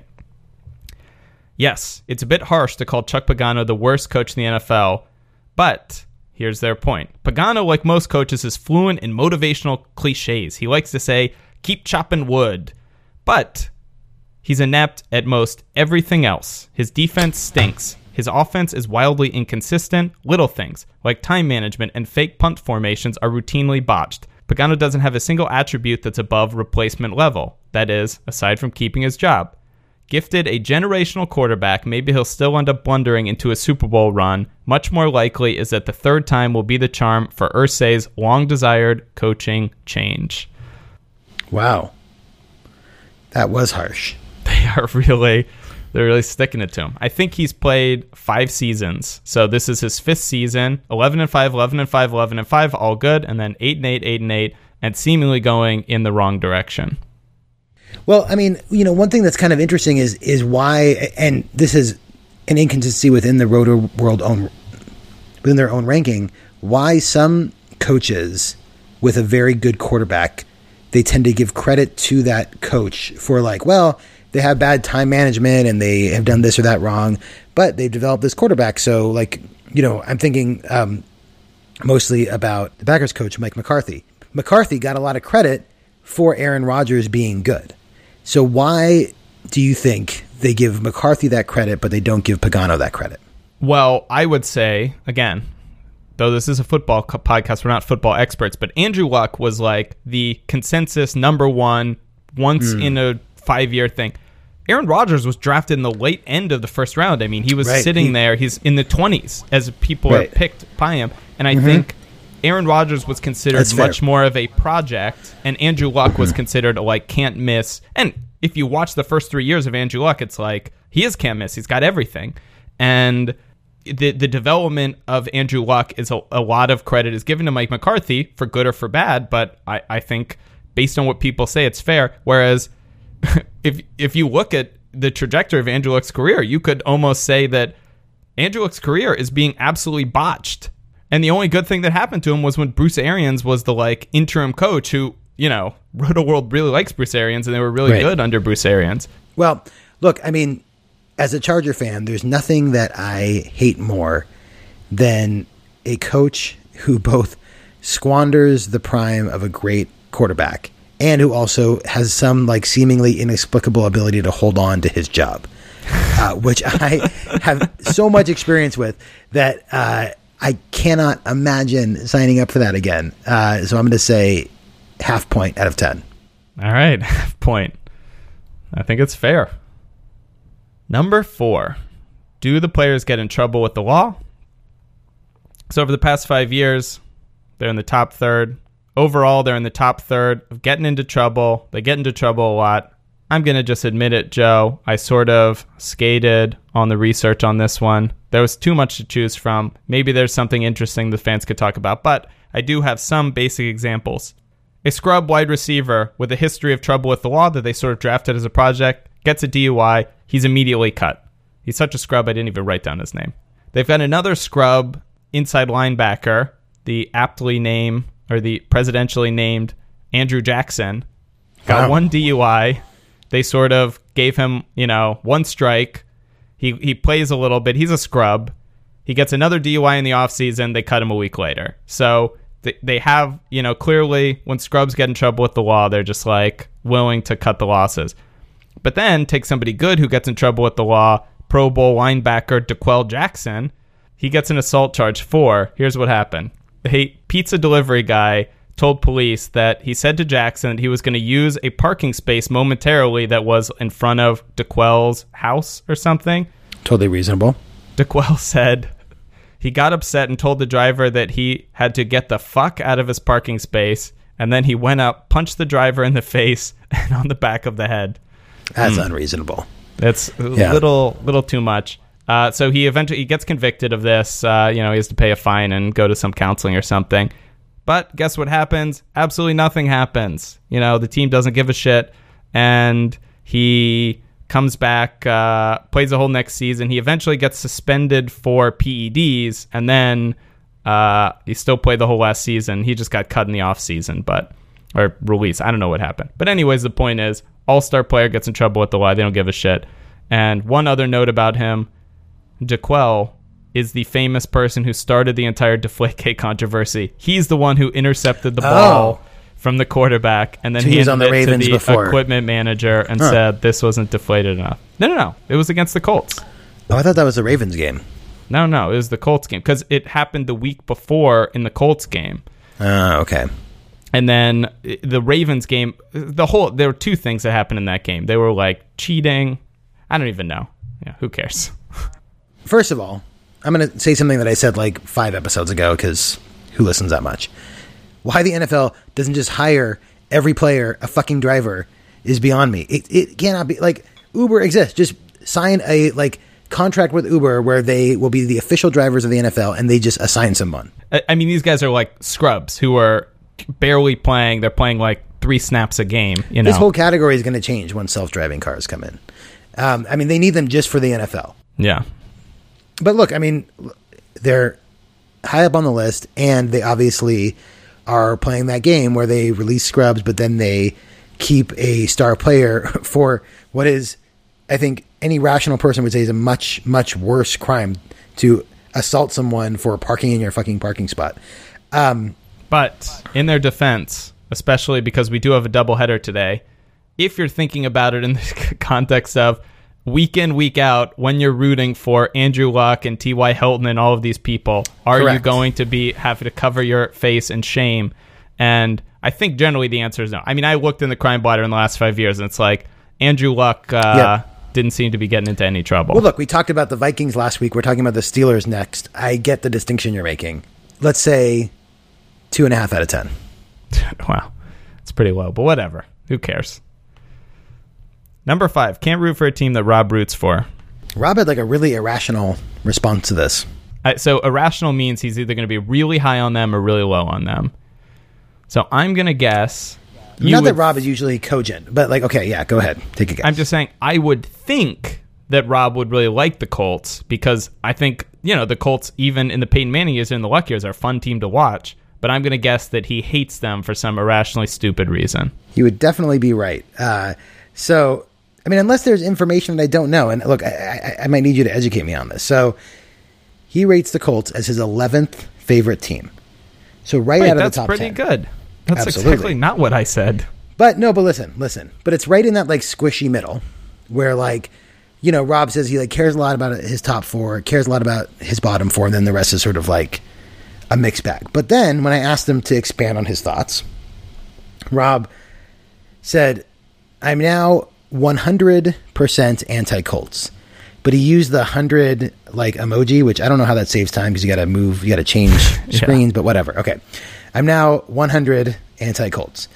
Yes, it's a bit harsh to call Chuck Pagano the worst coach in the NFL, but here's their point. Pagano, like most coaches, is fluent in motivational cliches. He likes to say, keep chopping wood. But He's inept at most everything else. His defense stinks. His offense is wildly inconsistent. Little things, like time management and fake punt formations, are routinely botched. Pagano doesn't have a single attribute that's above replacement level. That is, aside from keeping his job. Gifted a generational quarterback, maybe he'll still end up blundering into a Super Bowl run. Much more likely is that the third time will be the charm for Irsay's long desired coaching change. Wow. That was harsh. They are really they're really sticking it to him. I think he's played five seasons. So this is his fifth season. 11 and 5, 11 and 5, 11 and 5, all good. And then 8 and 8, 8 and 8, and seemingly going in the wrong direction. Well, I mean, you know, one thing that's kind of interesting is is why, and this is an inconsistency within the Rotoworld own within their own ranking. Why some coaches with a very good quarterback, they tend to give credit to that coach for like, well, they have bad time management and they have done this or that wrong, but they've developed this quarterback. So, like, you know, I'm thinking um, mostly about the Packers coach Mike McCarthy. McCarthy got a lot of credit for Aaron Rodgers being good. So why do you think they give McCarthy that credit, but they don't give Pagano that credit? Well, I would say again, though this is a football co- podcast, we're not football experts, but Andrew Luck was like the consensus number one once Hmm. in a five year thing. Aaron Rodgers was drafted in the late end of the first round. I mean, he was Right. sitting He- there. He's in the twenties as people Right. Mm-hmm. are picked by him, and I think Aaron Rodgers was considered That's fair. much more of a project, and Andrew Luck was considered a like can't miss. And if you watch the first three years of Andrew Luck, it's like he is can't miss. He's got everything, and the the development of Andrew Luck is a, a lot of credit is given to Mike McCarthy for good or for bad. But I, I think based on what people say, it's fair. Whereas if if you look at the trajectory of Andrew Luck's career, you could almost say that Andrew Luck's career is being absolutely botched. And the only good thing that happened to him was when Bruce Arians was the like interim coach who, you know, Rotoworld really likes Bruce Arians and they were really Right. good under Bruce Arians. Well, look, I mean, as a Charger fan, there's nothing that I hate more than a coach who both squanders the prime of a great quarterback and who also has some like seemingly inexplicable ability to hold on to his job, uh, which I have so much experience with that uh, I cannot imagine signing up for that again. Uh, so I'm going to say half point out of 10. All right, half point. I think it's fair. Number four, do the players get in trouble with the law? So over the past five years, they're in the top third. Overall, they're in the top third of getting into trouble. They get into trouble a lot. I'm going to just admit it, Joe. I sort of skated on the research on this one. There was too much to choose from. Maybe there's something interesting the fans could talk about, but I do have some basic examples. A scrub wide receiver with a history of trouble with the law that they sort of drafted as a project gets a DUI. He's immediately cut. He's such a scrub, I didn't even write down his name. They've got another scrub inside linebacker, the aptly named or the presidentially named Andrew Jackson. Got Wow. one DUI. They sort of gave him, you know, one strike. He he plays a little bit. He's a scrub. He gets another DUI in the offseason. They cut him a week later. So they, they have, you know, clearly when scrubs get in trouble with the law, they're just like willing to cut the losses. But then take somebody good who gets in trouble with the law, Pro Bowl linebacker D'Qwell Jackson. He gets an assault charge for. Here's what happened. A pizza delivery guy told police that he said to Jackson that he was going to use a parking space momentarily that was in front of D'Qwell's house or something. Totally reasonable. D'Qwell said he got upset and told the driver that he had to get the fuck out of his parking space. And then he went up, punched the driver in the face and on the back of the head. That's unreasonable. That's a Yeah. little little too much. Uh, so he eventually he gets convicted of this. Uh, you know, he has to pay a fine and go to some counseling or something. But guess what happens? Absolutely nothing happens. You know, the team doesn't give a shit, and he comes back, uh, plays the whole next season. He eventually gets suspended for PEDs, and then uh, he still played the whole last season. He just got cut in the off season, but or release. I don't know what happened. But anyways, the point is, all star player gets in trouble with the law. They don't give a shit. And one other note about him, D'Qwell is the famous person who started the entire Deflategate controversy. He's the one who intercepted the ball from the quarterback, and then So he he was handed on the it Ravens to the before. equipment manager and Huh. said this wasn't deflated enough. No, no, no. It was against the Colts. Oh, I thought that was the Ravens game. No, no, it was the Colts game because it happened the week before in the Colts game. Uh, okay. And then the Ravens game, the whole there were two things that happened in that game. They were like cheating. I don't even know. Yeah, who cares? First of all, I'm going to say something that I said like five episodes ago because who listens that much? Why the NFL doesn't just hire every player a fucking driver is beyond me. It, it cannot be like Uber exists. Just sign a like contract with Uber where they will be the official drivers of the NFL and they just assign someone. I, mean, these guys are like scrubs who are barely playing. They're playing like three snaps a game. You know, This whole category is going to change when self-driving cars come in. Um, I mean, they need them just for the NFL. yeah. But look, I mean, they're high up on the list, and they obviously are playing that game where they release scrubs, but then they keep a star player for what is, I think, any rational person would say is a much, much worse crime to assault someone for parking in your fucking parking spot. Um, but in their defense, especially because we do have a doubleheader today, if you're thinking about it in the context of week in, week out, when you're rooting for Andrew Luck and T.Y. Hilton and all of these people, are you going to be having to cover your face in shame? And I think generally the answer is no. I mean, I looked in the crime blotter in the last five years, and it's like Andrew Luck uh, Yeah. didn't seem to be getting into any trouble. Well, look, we talked about the Vikings last week. We're talking about the Steelers next. I get the distinction you're making. Let's say two and a half out of ten. wow, it's pretty low, but whatever. Who cares? Number five, can't root for a team that Rob roots for. Rob had like a really irrational response to this. I, so irrational means he's either going to be really high on them or really low on them. So I'm going to guess. Not that Rob is usually cogent, but like, okay, yeah, go ahead, take a guess. I'm just saying I would think that Rob would really like the Colts because I think you know the Colts, even in the Peyton Manning years and in the Luck years, are a fun team to watch. But I'm going to guess that he hates them for some irrationally stupid reason. you would definitely be right. Uh, so, I mean, unless there's information that I don't know, and look, I, I, I might need you to educate me on this. So, he rates the Colts as his 11th favorite team. So, right Wait, out of the top That's pretty 10. good. That's Absolutely. exactly not what I said. But no, but listen, listen. But it's right in that like squishy middle where like, you know, Rob says he like cares a lot about his top four, cares a lot about his bottom four, and then the rest is sort of like a mixed bag. But then when I asked him to expand on his thoughts, Rob said, I'm now 100% anti Colts. But he used the 100 like emoji, which I don't know how that saves time because you got to move, you got to change screens, but whatever. Okay. I'm now 100 anti Colts.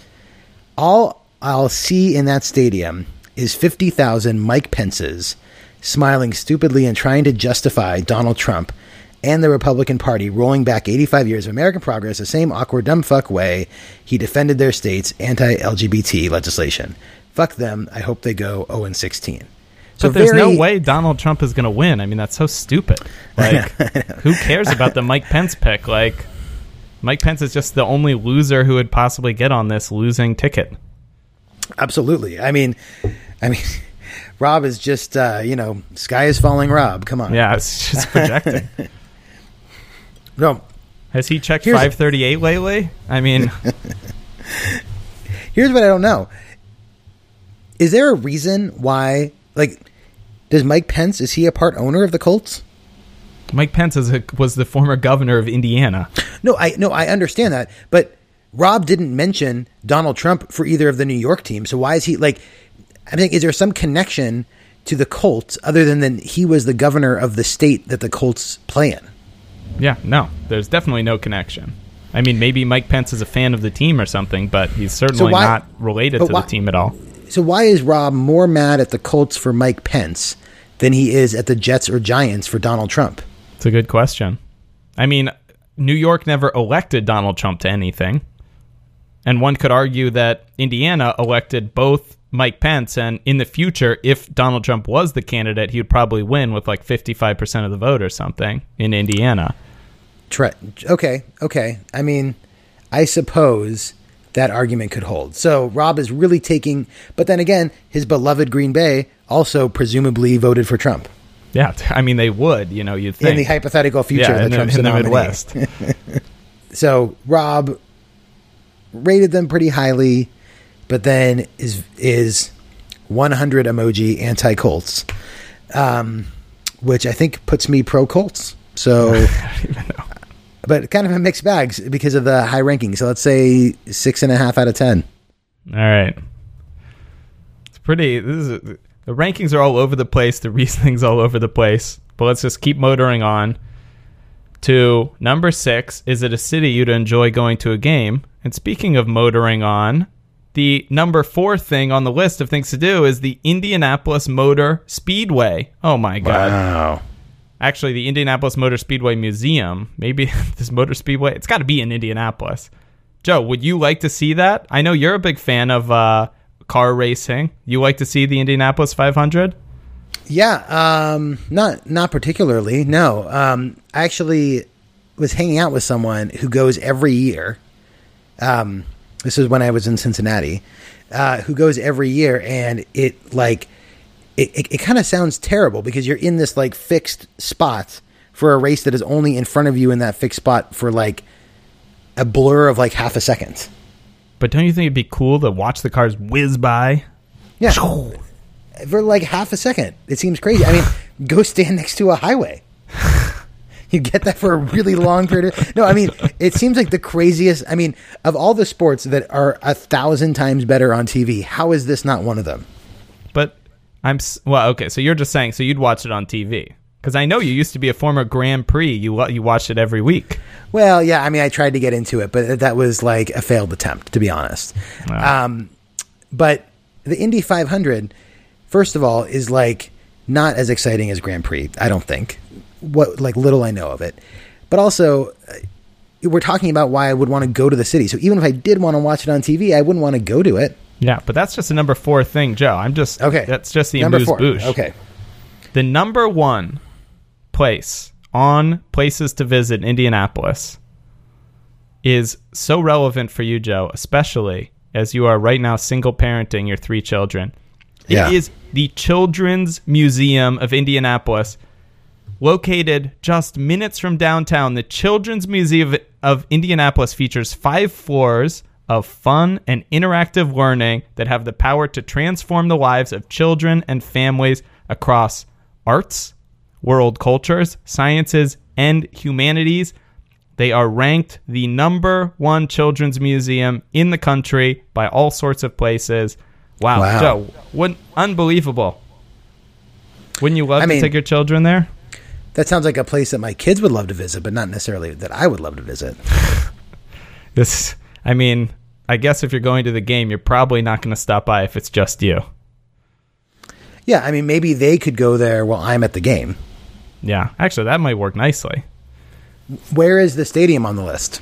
All I'll see in that stadium is 50,000 Mike Pences smiling stupidly and trying to justify Donald Trump and the Republican Party rolling back 85 years of American progress the same awkward dumb fuck way he defended their state's anti-LGBT legislation. Fuck them. I hope they go 0 and 16. So But there's very- no way Donald Trump is going to win. I mean, that's so stupid. Like, who cares about the Mike Pence pick? Like, Mike Pence is just the only loser who would possibly get on this losing ticket. Absolutely. I mean, I mean, Rob is just uh, you know, sky is falling. Rob, come on. Yeah, it's just projecting. No, Has he checked 538 lately? I mean, Here's what I don't know. Is there a reason why like does Mike Pence is he a part owner of the Colts? Mike Pence is a, was the former governor of Indiana. No, I no, I understand that, but Rob didn't mention Donald Trump for either of the New York teams. So why is he like I think is there some connection to the Colts other than that he was the governor of the state that the Colts play in? Yeah, no, there's definitely no connection. I mean, maybe Mike Pence is a fan of the team or something, but he's certainly why- not related to why- the team at all. So why is Rob more mad at the Colts for Mike Pence than he is at the Jets or Giants for Donald Trump? It's a good question. I mean, New York never elected Donald Trump to anything. And one could argue that Indiana elected both Mike Pence, and in the future, if Donald Trump was the candidate, he would probably win with like 55% of the vote or something in Indiana. Tre- okay, okay. I mean, I suppose that argument could hold. So Rob is really taking, but then again, his beloved Green Bay also presumably voted for Trump Yeah, I mean, they would, you know, you'd think. in the hypothetical future yeah, that the, Trump's in the the. Midwest. So Rob, rated them pretty highly, but then is is 100 emoji anti Colts, um, which I think puts me pro Colts. So, but kind of a mixed bag because of the high ranking. So let's say six and a half out of ten. All right. It's pretty. This is the rankings are all over the place. The reasoning's all over the place. But let's just keep motoring on to number six. Is it a city you'd enjoy going to a game? And speaking of motoring on, the number four thing on the list of things to do is the Indianapolis Motor Speedway. Oh my god! Wow. Actually, the Indianapolis Motor Speedway Museum. Maybe this Motor Speedway. It's got to be in Indianapolis. Joe, would you like to see that? I know you're a big fan of uh, car racing. You like to see the Indianapolis 500? Yeah, um, not not particularly. No, um, I actually was hanging out with someone who goes every year. Um, this is when I was in Cincinnati. Uh, who goes every year, and it like it, it, it kind of sounds terrible because you're in this like fixed spot for a race that is only in front of you in that fixed spot for like a blur of like half a second. But don't you think it'd be cool to watch the cars whiz by? Yeah. For like half a second. It seems crazy. I mean, go stand next to a highway. you get that for a really long period. Of, no, I mean, it seems like the craziest. I mean, of all the sports that are a thousand times better on TV, how is this not one of them? But I'm s- well, okay. So you're just saying, so you'd watch it on TV because I know you used to be a former Grand Prix. You you watched it every week. Well, yeah, I mean, I tried to get into it, but that was like a failed attempt, to be honest. Wow. Um, but the Indy 500, first of all, is like not as exciting as Grand Prix. I don't think. What like little I know of it, but also uh, we're talking about why I would want to go to the city. So even if I did want to watch it on TV, I wouldn't want to go to it. Yeah, but that's just a number four thing, Joe. I'm just Okay, That's just the number amuse four. bouche. Okay, The number one place on places to visit in Indianapolis is so relevant for you, Joe, especially as you are right now single parenting your three children. Yeah. It is the Children's Museum of Indianapolis, located just minutes from downtown. The Children's Museum of, of Indianapolis features five floors of fun and interactive learning that have the power to transform the lives of children and families across arts, world cultures, sciences, and humanities. They are ranked the number one children's museum in the country by all sorts of places. Wow, Wow. Joe, what unbelievable! Wouldn't you love I to mean- take your children there? that sounds like a place that my kids would love to visit, but not necessarily that I would love to visit. This, I mean, I guess if you're going to the game, you're probably not going to stop by if it's just you. Yeah, I mean, maybe they could go there while I'm at the game. Yeah, actually, that might work nicely. Where is the stadium on the list?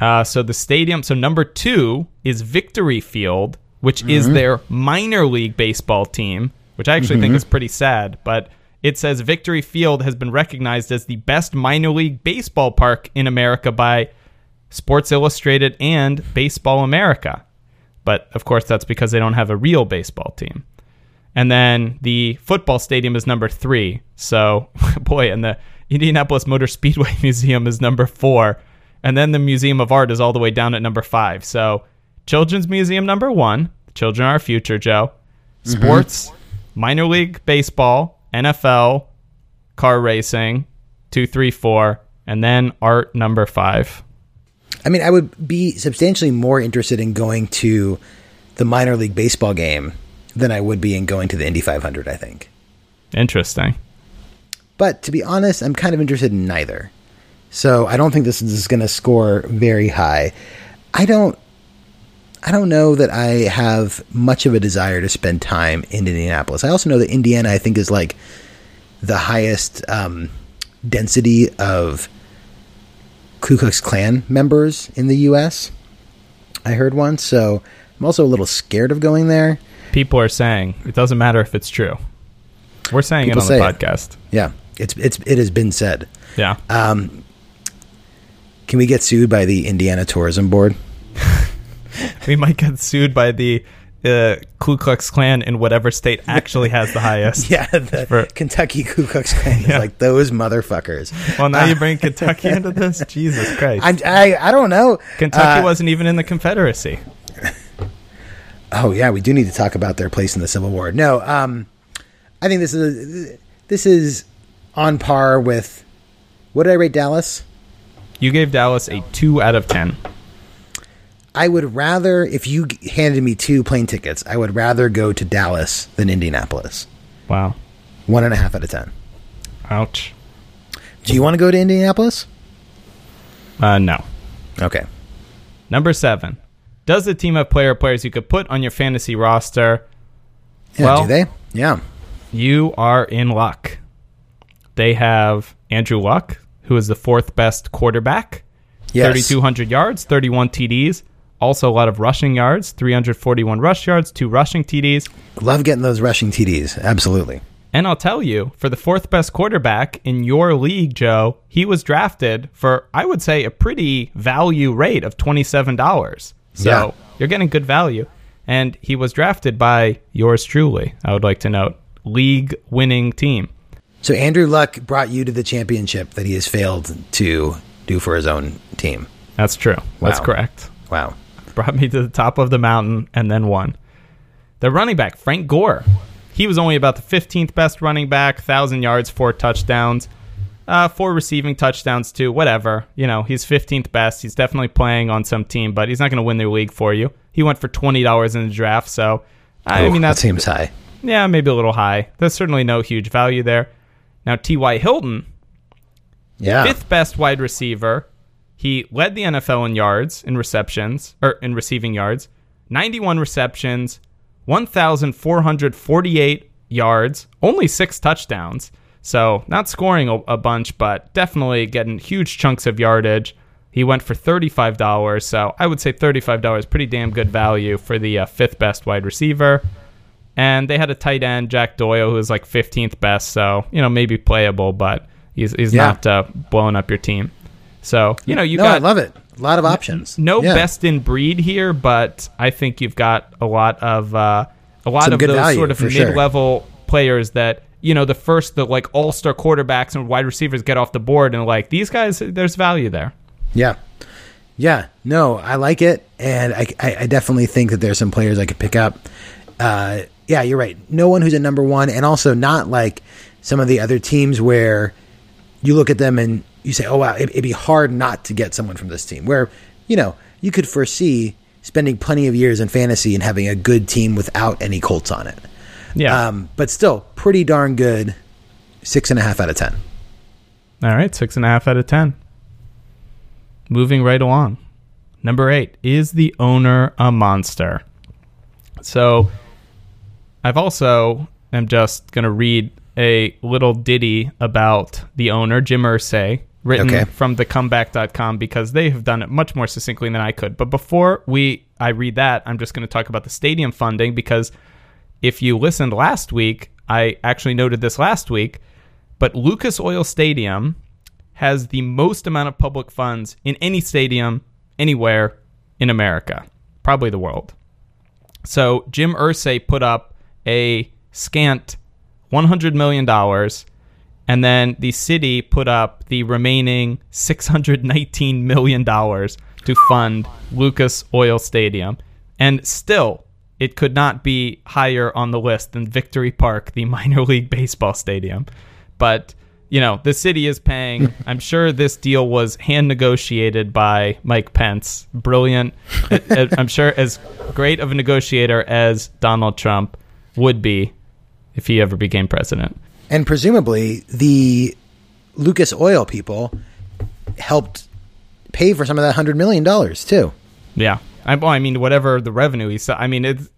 Uh, so the stadium. So number two is Victory Field, which is their minor league baseball team, which I actually think is pretty sad. But it says Victory Field has been recognized as the best minor league baseball park in America by Sports Illustrated and Baseball America. But of course, that's because they don't have a real baseball team. And then the football stadium is number three. So, boy, and the Indianapolis Motor Speedway Museum is number four. And then the Museum of Art is all the way down at number five. So, Children's Museum number one. Children are our future, Joe. Mm-hmm. Sports, minor league baseball, NFL, car racing, two, three, four. And then art number five. I mean, I would be substantially more interested in going to the minor league baseball game than I would be in going to the Indy 500, I think. Interesting. But to be honest, I'm kind of interested in neither. So I don't think this is going to score very high. I don't I don't know that I have much of a desire to spend time in Indianapolis. I also know that Indiana I think is like the highest um, density of Ku Klux Klan members in the US. I heard once, so I'm also a little scared of going there. People are saying it doesn't matter if it's true. We're saying People it on the say it. podcast. Yeah, it's it's it has been said. Yeah. Um, can we get sued by the Indiana Tourism Board? we might get sued by the uh, Ku Klux Klan in whatever state actually has the highest. Yeah, the For- Kentucky Ku Klux Klan is Yeah. like those motherfuckers. Well, now you bring Kentucky into this. Jesus Christ! I'm, I I don't know. Kentucky Uh, wasn't even in the Confederacy. Oh yeah, we do need to talk about their place in the Civil War. No, um, I think this is this is on par with what did I rate Dallas? You gave Dallas a two out of ten. I would rather if you handed me two plane tickets, I would rather go to Dallas than Indianapolis. Wow. One and a half out of ten. Ouch. Do you want to go to Indianapolis? Uh, no. Okay. Number seven. Does the team have player players you could put on your fantasy roster? Yeah, Well- do they? Yeah. You are in luck. They have Andrew Luck, who is the fourth best quarterback. Yes. 3,200 yards, 31 TDs. Also, a lot of rushing yards, 341 rush yards, two rushing TDs. Love getting those rushing TDs. Absolutely. And I'll tell you, for the fourth best quarterback in your league, Joe, he was drafted for, I would say, a pretty value rate of $27. So Yeah. you're getting good value. And he was drafted by yours truly, I would like to note, league winning team. So Andrew Luck brought you to the championship that he has failed to do for his own team. That's true. That's correct. Wow. Brought me to the top of the mountain and then won. The running back, Frank Gore. He was only about the 15th best running back, 1,000 yards, four touchdowns, uh, four receiving touchdowns, too. Whatever. You know, he's 15th best. He's definitely playing on some team, but he's not going to win the league for you. He went for $20 in the draft, so I Oh, mean, that seems high. yeah, maybe a little high. There's certainly no huge value there. Now, T.Y. Hilton, Yeah. fifth best wide receiver. He led the NFL in yards, in receptions, or in receiving yards, 91 receptions, 1,448 yards, only six touchdowns. So, not scoring a, a bunch, but definitely getting huge chunks of yardage. He went for $35, so I would say $35 pretty damn good value for the uh, fifth best wide receiver. And they had a tight end, Jack Doyle, who was like 15th best, so, you know, maybe playable, but he's, he's Yeah. not uh, blowing up your team. So, you know, you no, got I love it. A lot of options. no Yeah. best in breed here, but I think you've got a lot of uh, a lot Some of those value, sort of mid-level players that you know the first the like all-star quarterbacks and wide receivers get off the board and like these guys there's value there. Yeah. Yeah. No, I like it. And I, I, I definitely think that there's some players I could pick up. Uh, yeah, you're right. No one who's a number one, and also not like some of the other teams where you look at them and you say, oh, wow, it, it'd be hard not to get someone from this team. Where, you know, you could foresee spending plenty of years in fantasy and having a good team without any Colts on it. Yeah. Um, but still, pretty darn good. Six and a half out of 10. All right, six and a half out of ten. Moving right along. Number eight is the owner a monster? So I've also am just gonna read a little ditty about the owner, Jim Irsay, written Okay. from thecomeback.com because they have done it much more succinctly than I could. But before we I read that, I'm just gonna talk about the stadium funding because if you listened last week, I actually noted this last week, but Lucas Oil Stadium has the most amount of public funds in any stadium anywhere in America, probably the world. So Jim Irsay put up a scant $100 million, and then the city put up the remaining $619 million to fund Lucas Oil Stadium. And still, it could not be higher on the list than Victory Park, the minor league baseball stadium. But, you know, the city is paying. I'm sure this deal was hand negotiated by Mike Pence. Brilliant. I'm sure as great of a negotiator as Donald Trump would be if he ever became president. And presumably, the Lucas Oil people helped pay for some of that $100 million, too. Yeah. I, well, I mean, whatever the revenue he's, I mean, it's,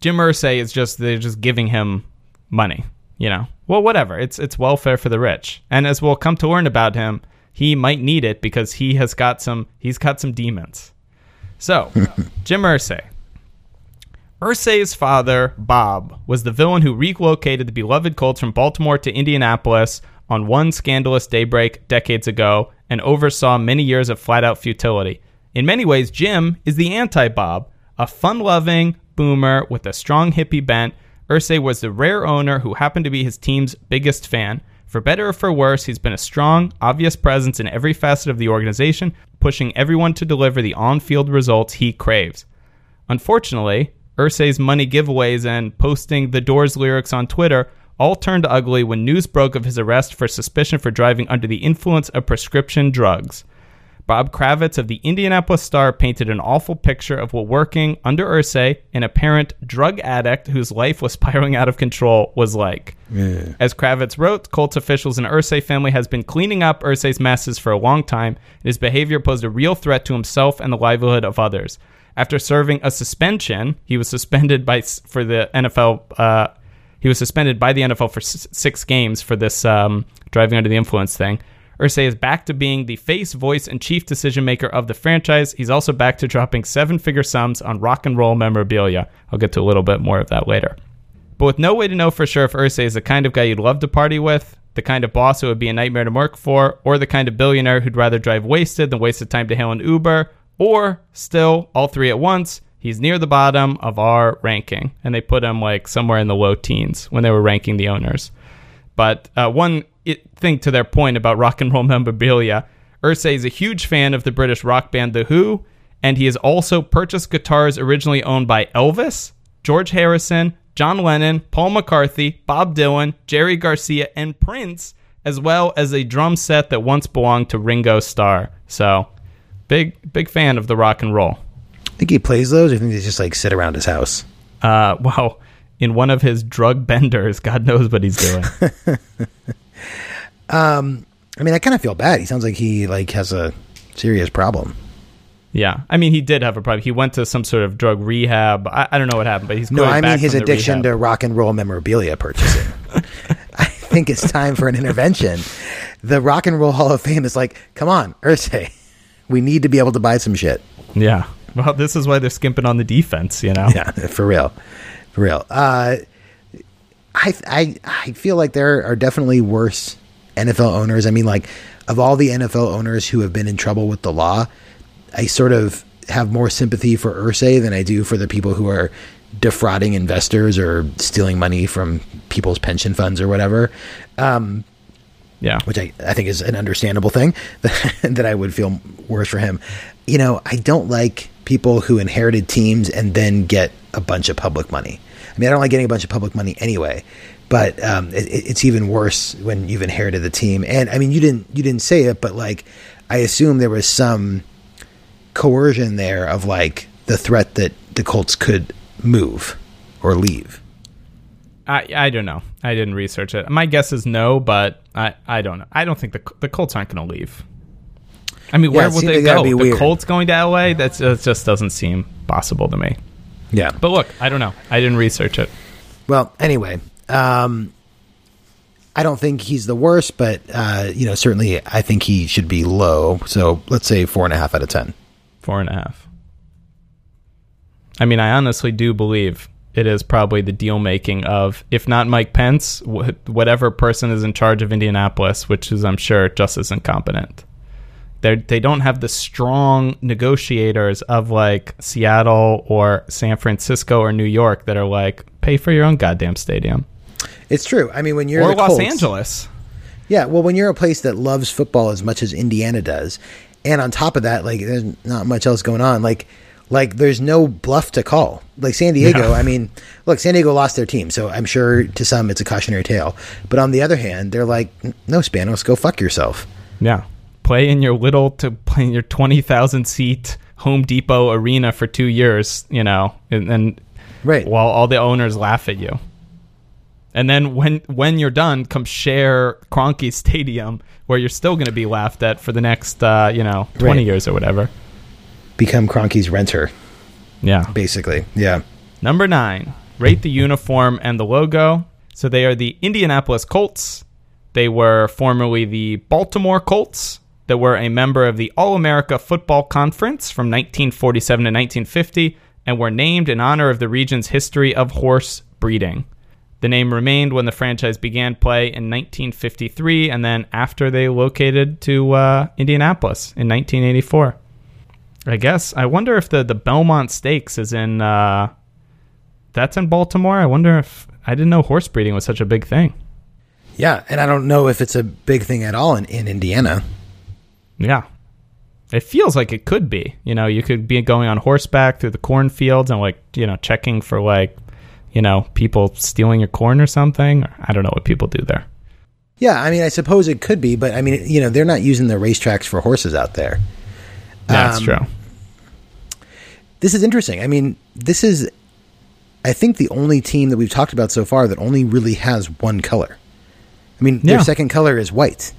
Jim Irsay is just, they're just giving him money, you know? Well, whatever. It's, it's welfare for the rich. And as we'll come to learn about him, he might need it because he has got some, he's got some demons. So, Jim Irsay. Irsay's father, Bob, was the villain who relocated the beloved Colts from Baltimore to Indianapolis on one scandalous daybreak decades ago and oversaw many years of flat out futility. In many ways, Jim is the anti Bob, a fun loving, boomer with a strong hippie bent, Irsay was the rare owner who happened to be his team's biggest fan. For better or for worse, he's been a strong, obvious presence in every facet of the organization, pushing everyone to deliver the on field results he craves. Unfortunately, Irsay's money giveaways and posting the Doors lyrics on Twitter all turned ugly when news broke of his arrest for suspicion for driving under the influence of prescription drugs. Bob Kravitz of the Indianapolis Star painted an awful picture of what working under Irsay, an apparent drug addict whose life was spiraling out of control, was like. As Kravitz wrote, Colts officials and Irsay family has been cleaning up Irsay's messes for a long time. And his behavior posed a real threat to himself and the livelihood of others. After serving a suspension, he was suspended by for the NFL. Uh, he was suspended by the NFL for s- six games for this um, driving under the influence thing. Irsay is back to being the face, voice, and chief decision maker of the franchise. He's also back to dropping seven figure sums on rock and roll memorabilia. I'll get to a little bit more of that later. But with no way to know for sure if Irsay is the kind of guy you'd love to party with, the kind of boss who would be a nightmare to work for, or the kind of billionaire who'd rather drive wasted than waste the time to hail an Uber, or still all three at once, he's near the bottom of our ranking. And they put him like somewhere in the low teens when they were ranking the owners. But uh, one it, thing to their point about rock and roll memorabilia, Irsay is a huge fan of the British rock band The Who, and he has also purchased guitars originally owned by Elvis, George Harrison, John Lennon, Paul McCartney, Bob Dylan, Jerry Garcia, and Prince, as well as a drum set that once belonged to Ringo Starr. So, big big fan of the rock and roll. I think he plays those, or think they just like sit around his house? Uh, well, in one of his drug benders, God knows what he's doing. I mean, I kind of feel bad. He sounds like he like has a serious problem. yeah, I mean, he did have a problem. He went to some sort of drug rehab. I, I don't know what happened, but he's No, I mean his addiction rehab. to rock and roll memorabilia purchasing. I think it's time for an intervention. The Rock and Roll Hall of Fame is like, come on, Irsay, we need to be able to buy some shit. Yeah. Well, this is why they're skimping on the defense, you know? Yeah, for real, for real. Uh, I I I feel like there are definitely worse NFL owners. I mean, like of all the NFL owners who have been in trouble with the law, I sort of have more sympathy for Irsay than I do for the people who are defrauding investors or stealing money from people's pension funds or whatever. Um, Yeah. which I, I think is an understandable thing that I would feel worse for him. You know, I don't like people who inherited teams and then get a bunch of public money. I mean, I don't like getting a bunch of public money anyway, but um, it, it's even worse when you've inherited the team. And I mean, you didn't you didn't say it, but like, I assume there was some coercion there of like the threat that the Colts could move or leave. I, I don't know. I didn't research it. My guess is no, but I, I don't know. I don't think the the Colts aren't going to leave. I mean, Yeah, where would they go? The weird. Colts going to LA? That's that just doesn't seem possible to me. Yeah. But look, I don't know. I didn't research it. Well, anyway, um, I don't think he's the worst, but uh, you know, certainly I think he should be low. So let's say four and a half out of ten. Four and a half. I mean, I honestly do believe it is probably the deal making of, if not Mike Pence, wh- whatever person is in charge of Indianapolis, which is, I'm sure, just as incompetent. They they don't have the strong negotiators of like Seattle or San Francisco or New York that are like pay for your own goddamn stadium It's true. I mean, when you're or Los Colts- Angeles. yeah. Well, when you're a place that loves football as much as Indiana does, and on top of that, like there's not much else going on. Like, like there's no bluff to call. Like San Diego. I mean, look, San Diego lost their team, so I'm sure to some it's a cautionary tale. But on the other hand, they're like, no, Spanos, go fuck yourself. Yeah. Play in your little to play in your 20,000 seat Home Depot arena for 2 years, you know, and then Right. while all the owners laugh at you. And then when when you're done, come share Kroenke Stadium where you're still going to be laughed at for the next uh, you know, 20 Right. years or whatever. Become Kroenke's renter, Yeah. basically. Yeah. Number nine, rate the uniform and the logo. So they are the Indianapolis Colts. They were formerly the Baltimore Colts that were a member of the All America Football Conference from 1947 to 1950 and were named in honor of the region's history of horse breeding. The name remained when the franchise began play in 1953 and then after they located to uh, Indianapolis in 1984. I guess. I wonder if the, the Belmont Stakes is in uh, that's in Baltimore. I wonder if I didn't know horse breeding was such a big thing. Yeah, and I don't know if it's a big thing at all in, in Indiana. Yeah. It feels like it could be. You know, you could be going on horseback through the cornfields and like, you know, checking for like, you know, people stealing your corn or something. I don't know what people do there. Yeah, I mean, I suppose it could be, but I mean, you know, they're not using the racetracks for horses out there. That's Um, true. This is interesting. I mean, this is, I think, the only team that we've talked about so far that only really has one color. I mean, Yeah. their second color is white.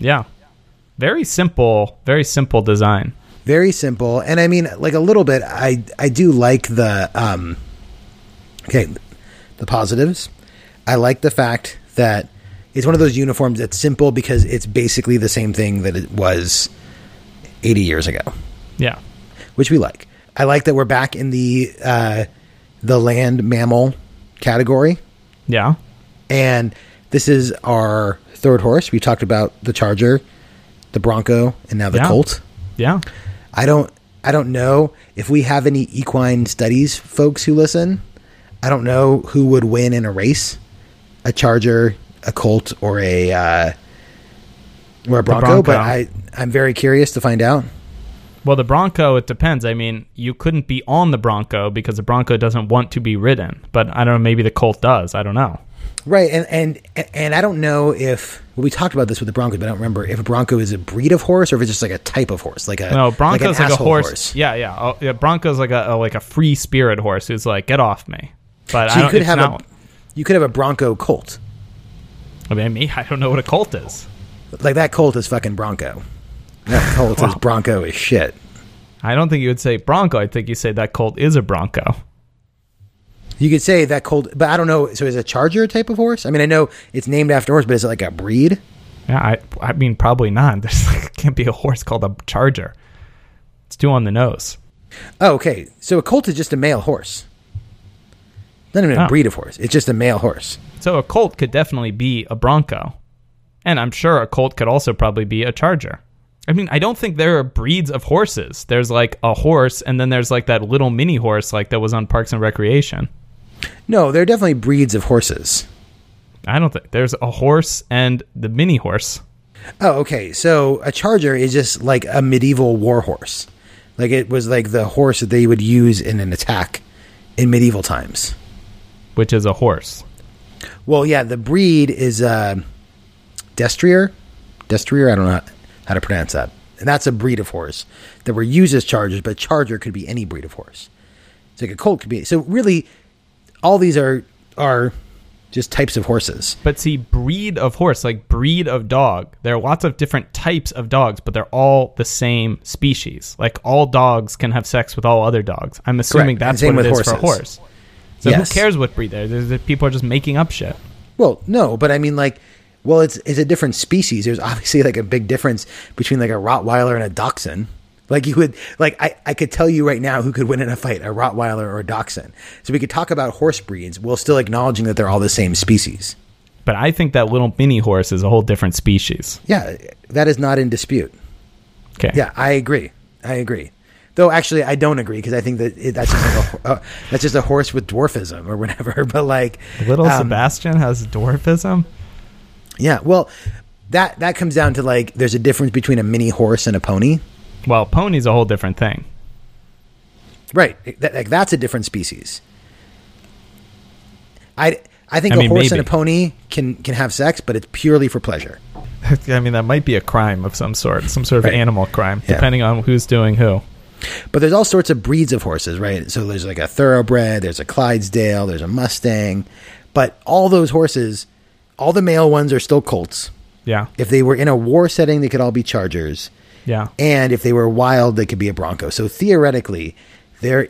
Yeah. Very simple, very simple design. Very simple, and I mean, like a little bit. I I do like the um. Okay, the positives. I like the fact that it's one of those uniforms that's simple because it's basically the same thing that it was eighty years ago. Yeah. which we like. I like that we're back in the uh, the land mammal category, Yeah. and this is our third horse. We talked about the Charger, the Bronco, and now the Yeah. Colt. Yeah. I don't I don't know if we have any equine studies folks who listen. I don't know who would win in a race, a Charger, a Colt, or a uh, or a Bronco, Bronco. But I I'm very curious to find out. Well, the Bronco, it depends. I mean, you couldn't be on the Bronco because the Bronco doesn't want to be ridden. But I don't know, maybe the Colt does. I don't know. Right, and and and I don't know if well, we talked about this with the Bronco, but I don't remember if a Bronco is a breed of horse or if it's just like a type of horse, like a No, Bronco's an like, a asshole horse. Yeah, yeah. Oh, yeah. Bronco's like a, a like a free spirit horse who's like, get off me. But So I you could have not, a you could have a Bronco Colt. I mean, me, I don't know what a Colt is. Like that Colt is fucking Bronco. That Colt is Bronco is shit. I don't think you would say Bronco. I think you say that Colt is a Bronco. You could say that Colt, but I don't know. So is a Charger a type of horse? I mean, I know it's named after horse, but is it like a breed? Yeah, I, I mean, probably not. There's like, can't be a horse called a Charger. It's too on the nose. Oh, okay. So a Colt is just a male horse. Not even a Oh. breed of horse. It's just a male horse. So a Colt could definitely be a Bronco. And I'm sure a Colt could also probably be a Charger. I mean, I don't think there are breeds of horses. There's like a horse, and then there's like that little mini horse like that was on Parks and Recreation. No, there are definitely breeds of horses. I don't think there's a horse and the mini horse. Oh, okay. So a charger is just like a medieval war horse. Like it was like the horse that they would use in an attack in medieval times. which is a horse. Well, yeah, the breed is uh, Destrier. Destrier, I don't know how to pronounce that. And that's a breed of horse that were used as chargers, but charger could be any breed of horse. So like a colt could be. So really, all these are are just types of horses. But see, breed of horse, like breed of dog, there are lots of different types of dogs, but they're all the same species. Like all dogs can have sex with all other dogs. I'm assuming Correct. That's same what it with is for a horses. horse. So Yes. who cares what breed they're? People are just making up shit. Well, no, but I mean, like, well, it's it's a different species. There's obviously like a big difference between like a Rottweiler and a Dachshund. Like you would, like I, I could tell you right now who could win in a fight, a Rottweiler or a Dachshund. So we could talk about horse breeds while still acknowledging that they're all the same species. But I think that little mini horse is a whole different species. Yeah, that is not in dispute. Okay. Yeah, I agree. I agree. Though actually, I don't agree because I think that it, that's just like a, uh, that's just a horse with dwarfism or whatever. But like, Little um, Sebastian has dwarfism. Yeah. Well, that that comes down to like there's a difference between a mini horse and a pony. Well, pony's a whole different thing. Right. That, like that's a different species. I I think I a mean, horse and a pony can can have sex, but it's purely for pleasure. I mean, that might be a crime of some sort, some sort of Right. animal crime, Yeah. depending on who's doing who. But there's all sorts of breeds of horses, right? So there's like a thoroughbred, there's a Clydesdale, there's a Mustang, but all those horses, all the male ones are still colts. Yeah. If they were in a war setting, they could all be chargers, Yeah. and if they were wild, they could be a bronco. So theoretically, there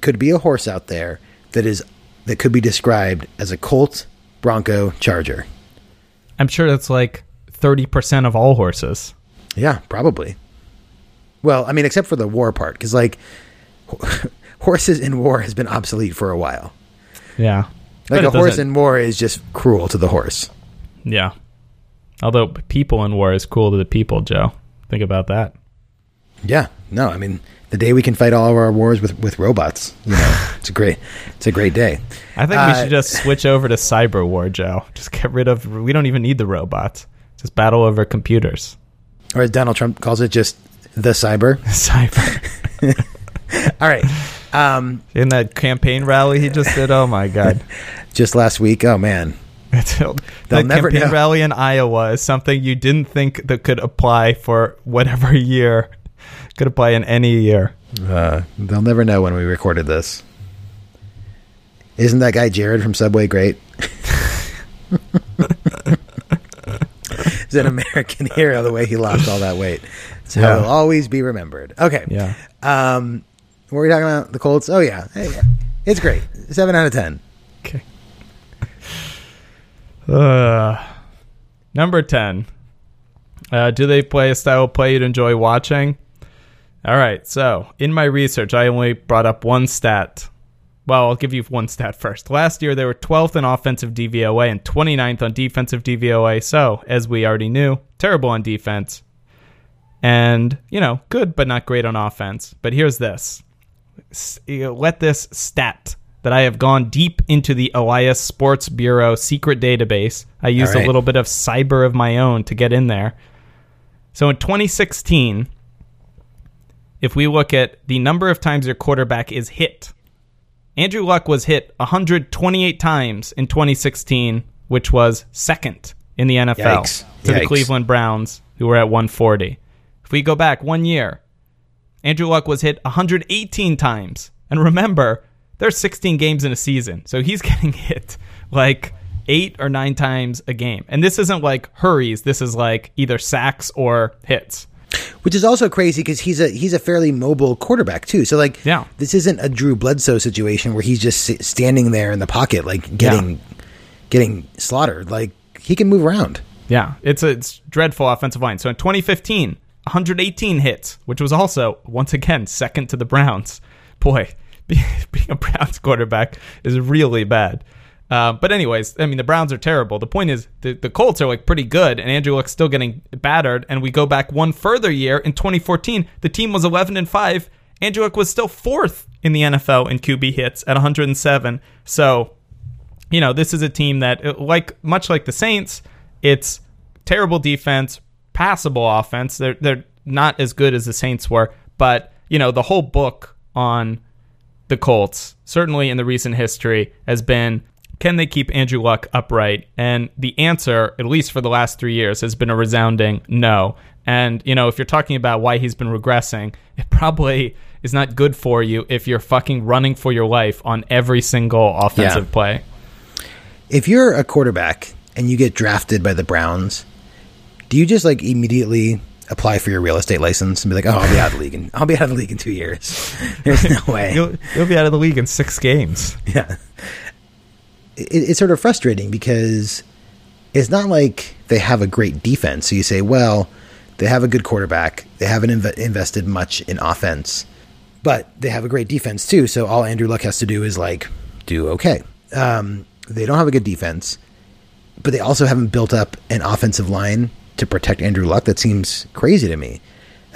could be a horse out there that is that could be described as a colt, bronco, charger. I'm sure that's like 30% of all horses. Yeah, probably. Well, I mean, except for the war part, because like horses in war has been obsolete for a while. Yeah. Like But a horse in war is just cruel to the horse. Yeah. Although people in war is cool to the people, Joe. Think about that. Yeah, no, I mean the day we can fight all of our wars with with robots, you know, it's a great it's a great day. I think we Uh, should just switch over to cyber war, Joe. Just get rid of. We don't even need the robots. Just battle over computers. Or as Donald Trump calls it, just the cyber. Cyber. All right. Um, In that campaign rally he just did. Oh my god. just last week. Oh man, the campaign know. rally in Iowa is something you didn't think that could apply for whatever year. Could apply in any year. uh, they'll never know when we recorded this. Isn't that guy Jared from Subway great? He's an American hero. The way he lost all that weight, so Yeah. he'll always be remembered. Okay. Yeah. Um, what were we talking about? The Colts. Oh yeah, Hey, it's great. Seven out of ten. Okay. Uh, number 10. Uh, do they play a style of play you'd enjoy watching? All right. So, in my research, I only brought up one stat. Well, I'll give you one stat first. Last year, they were 12th in offensive DVOA and 29th on defensive DVOA. So, as we already knew, terrible on defense. And, you know, good, but not great on offense. But here's this let this stat that I have gone deep into the Elias Sports Bureau secret database. I used right. a little bit of cyber of my own to get in there. So in 2016, if we look at the number of times your quarterback is hit, Andrew Luck was hit 128 times in 2016, which was second in the NFL Yikes. to the Cleveland Browns, who were at 140. If we go back one year, Andrew Luck was hit 118 times. And remember, there's 16 games in a season. So he's getting hit like eight or nine times a game. And this isn't like hurries. This is like either sacks or hits. Which is also crazy because he's a he's a fairly mobile quarterback too. So like, Yeah. this isn't a Drew Bledsoe situation where he's just standing there in the pocket, like getting getting slaughtered. Like he can move around. Yeah, it's a it's dreadful offensive line. So in 2015, 118 hits, which was also once again second to the Browns. Boy, being a Browns quarterback is really bad. Uh, but anyways, I mean the Browns are terrible. The point is the, the Colts are like pretty good, and Andrew Luck's still getting battered. And we go back one further year in 2014, the team was 11 and five. Andrew Luck was still fourth in the NFL in QB hits at 107. So you know, this is a team that, uh, like much like the Saints, it's terrible defense, passable offense. They're they're not as good as the Saints were, but you know, the whole book on the Colts, certainly in the recent history, has been can they keep Andrew Luck upright? And the answer, at least for the last three years, has been a resounding no. And, you know, if you're talking about why he's been regressing, it probably is not good for you if you're fucking running for your life on every single offensive Yeah. play. If you're a quarterback and you get drafted by the Browns, do you just like immediately apply for your real estate license and be like, "Oh, I'll be out of the league, and I'll be out of the league in two years"? There's no way. You'll, you'll be out of the league in six games. yeah. It, it's sort of frustrating because it's not like they have a great defense. So you say, well, they have a good quarterback. They haven't inv- invested much in offense, but they have a great defense too. So all Andrew Luck has to do is like do okay. Um, they don't have a good defense, but they also haven't built up an offensive line to protect Andrew Luck. That seems crazy to me.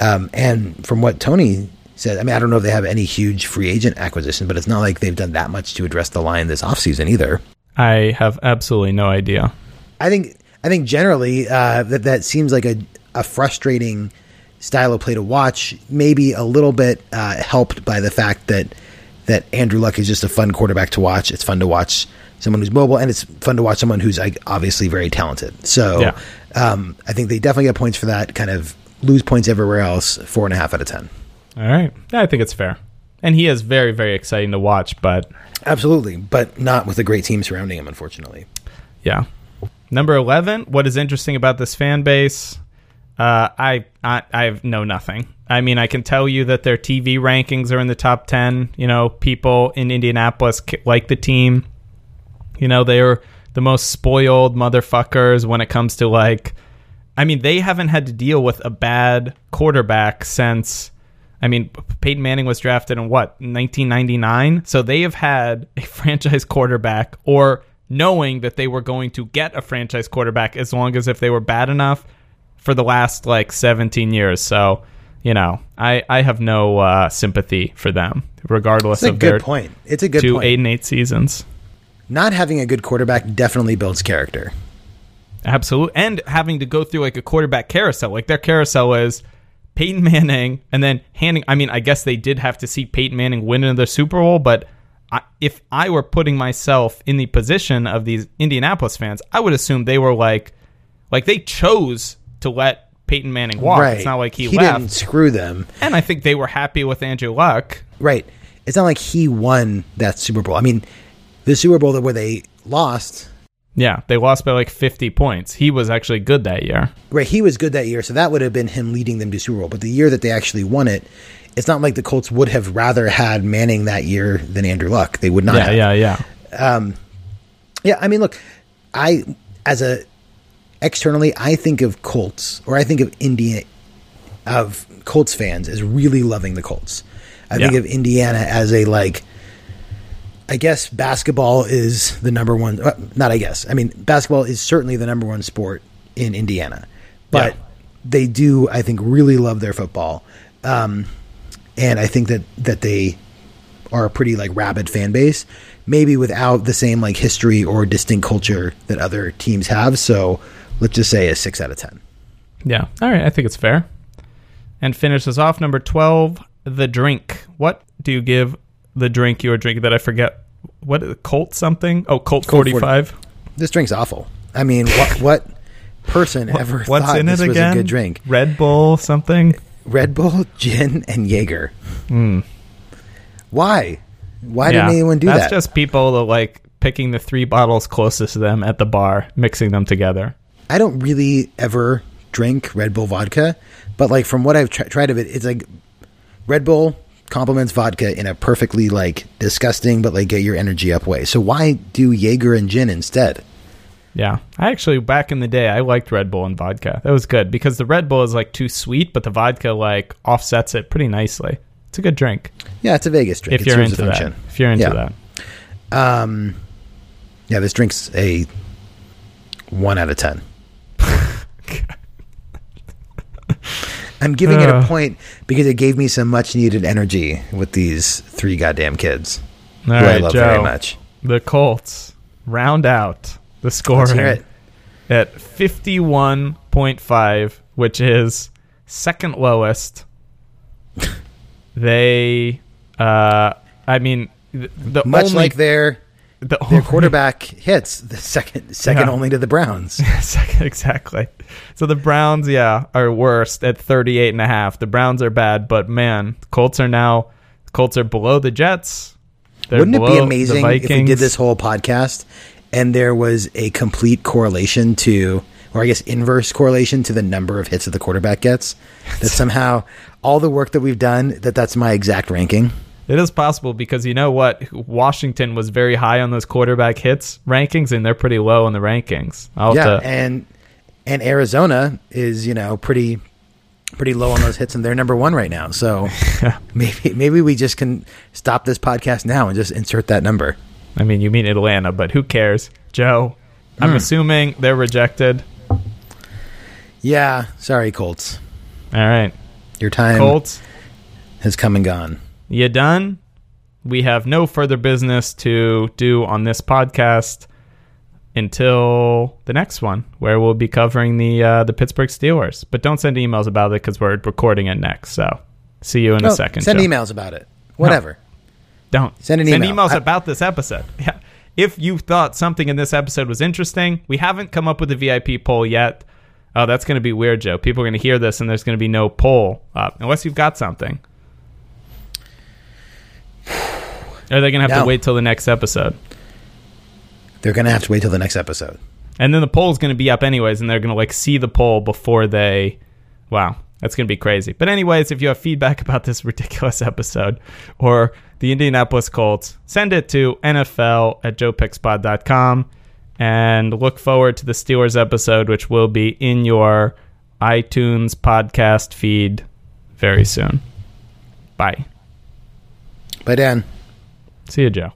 Um, and from what Tony said, I mean, I don't know if they have any huge free agent acquisition, but it's not like they've done that much to address the line this offseason either. I have absolutely no idea. I think I think generally uh, that that seems like a, a frustrating style of play to watch. Maybe a little bit uh, helped by the fact that that Andrew Luck is just a fun quarterback to watch. It's fun to watch someone who's mobile, and it's fun to watch someone who's like obviously very talented. So Yeah. Um, I think they definitely get points for that. Kind of lose points everywhere else. Four and a half out of ten. All right. Yeah, I think it's fair. And he is very, very exciting to watch, but Absolutely, but not with a great team surrounding him. Unfortunately. yeah. Number 11, what is interesting about this fan base? Uh, I, I I know nothing. I mean, I can tell you that their TV rankings are in the top 10. You know, people in Indianapolis like the team. You know, they're the most spoiled motherfuckers when it comes to like I mean, they haven't had to deal with a bad quarterback since I mean, Peyton Manning was drafted in what, 1999? So they have had a franchise quarterback or knowing that they were going to get a franchise quarterback as long as if they were bad enough for the last like 17 years. So, you know, I I have no uh, sympathy for them, regardless It's a of their point. It's a good two point. eight and eight seasons. Not having a good quarterback definitely builds character. Absolutely. And having to go through like a quarterback carousel. Like their carousel is Peyton Manning and then handing. I mean, I guess they did have to see Peyton Manning win another Super Bowl, but I, if I were putting myself in the position of these Indianapolis fans, I would assume they were like, like they chose to let Peyton Manning walk. right. It's not like he, he left. didn't screw them. And I think they were happy with Andrew Luck. Right. It's not like he won that Super Bowl. I mean, the Super Bowl that where they lost, Yeah, they lost by like 50 points. He was actually good that year. right? He was good that year, so that would have been him leading them to Super Bowl. But the year that they actually won it, it's not like the Colts would have rather had Manning that year than Andrew Luck. They would not. Yeah, have. yeah, yeah. Um, yeah, I mean, look, I as a externally, I think of Colts or I think of India of Colts fans as really loving the Colts. I think of Indiana as a like. I guess basketball is the number one. uh, Not I guess. I mean, basketball is certainly the number one sport in Indiana, but Yeah. they do, I think, really love their football, um, and I think that that they are a pretty like rabid fan base, maybe without the same like history or distinct culture that other teams have. So let's just say a six out of ten. Yeah. All right. I think it's fair. And finishes off number 12, the drink. What do you give the drink you were drinking that I forget? What, Colt something? Oh, Colt, Colt 45. This drink's awful. I mean, what what person ever What's thought in this it was again? a good drink? Red Bull something? Red Bull, gin, and Jaeger. Why? Why Hmm. yeah. didn't anyone do That's that? That's just people that like picking the three bottles closest to them at the bar, mixing them together. I don't really ever drink Red Bull vodka, but like from what I've tr- tried of it, it's like Red Bull complements vodka in a perfectly like disgusting but like get your energy up way. So why do Jaeger and gin instead? Yeah. I actually, back in the day, I liked Red Bull and vodka. That was good because the Red Bull is like too sweet, but the vodka like offsets it pretty nicely. It's a good drink Yeah, it's a Vegas drink. if It you're into that. If you're into Yeah. that. Um, yeah, this drink's a one out of ten. I'm giving it a point because it gave me some much needed energy with these three goddamn kids All who I love Joe. very much. The Colts round out the scoring at 51.5, which is second lowest. they, uh, I mean, th- the Much only, like their the their quarterback hits the second second Yeah. only to the Browns. Second- exactly. So the Browns, yeah, are worst at 38 and a half. The Browns are bad, but man, Colts are now Colts are below the Jets. They're Wouldn't it be amazing if we did this whole podcast and there was a complete correlation to, or I guess inverse correlation to the number of hits that the quarterback gets? That somehow all the work that we've done, that that's my exact ranking. It is possible because you know what? Washington was very high on those quarterback hits rankings, and they're pretty low in the rankings. I'll yeah, to- and and Arizona is you know pretty pretty low on those hits, and they're number one right now. So maybe maybe we just can stop this podcast now and just insert that number. I mean, you mean Atlanta, but who cares? Joe, I'm Hmm. assuming they're rejected. Yeah, sorry, Colts. All right. Your time Colts, has come and gone. You done? We have no further business to do on this podcast until the next one, where we'll be covering the uh, the Pittsburgh Steelers. But don't send emails about it because we're recording it next. So see you in No, a second. send Joe. emails about it. Whatever. Don't Send an email. emails I- about this episode. Yeah. If you thought something in this episode was interesting, we haven't come up with a VIP poll yet. Oh, that's going to be weird, Joe. People are going to hear this, and there's going to be no poll up unless you've got something. Are they going to have No. to wait till the next episode? They're gonna have to wait till the next episode. And then the poll's going to be up anyways, and they're going to like see the poll before they. Wow, that's going to be crazy. But anyways, if you have feedback about this ridiculous episode or the Indianapolis Colts, send it to NFL at joepickspot.com and look forward to the Steelers episode, which will be in your iTunes podcast feed very soon. Bye. Bye, Dan. See you, Joe.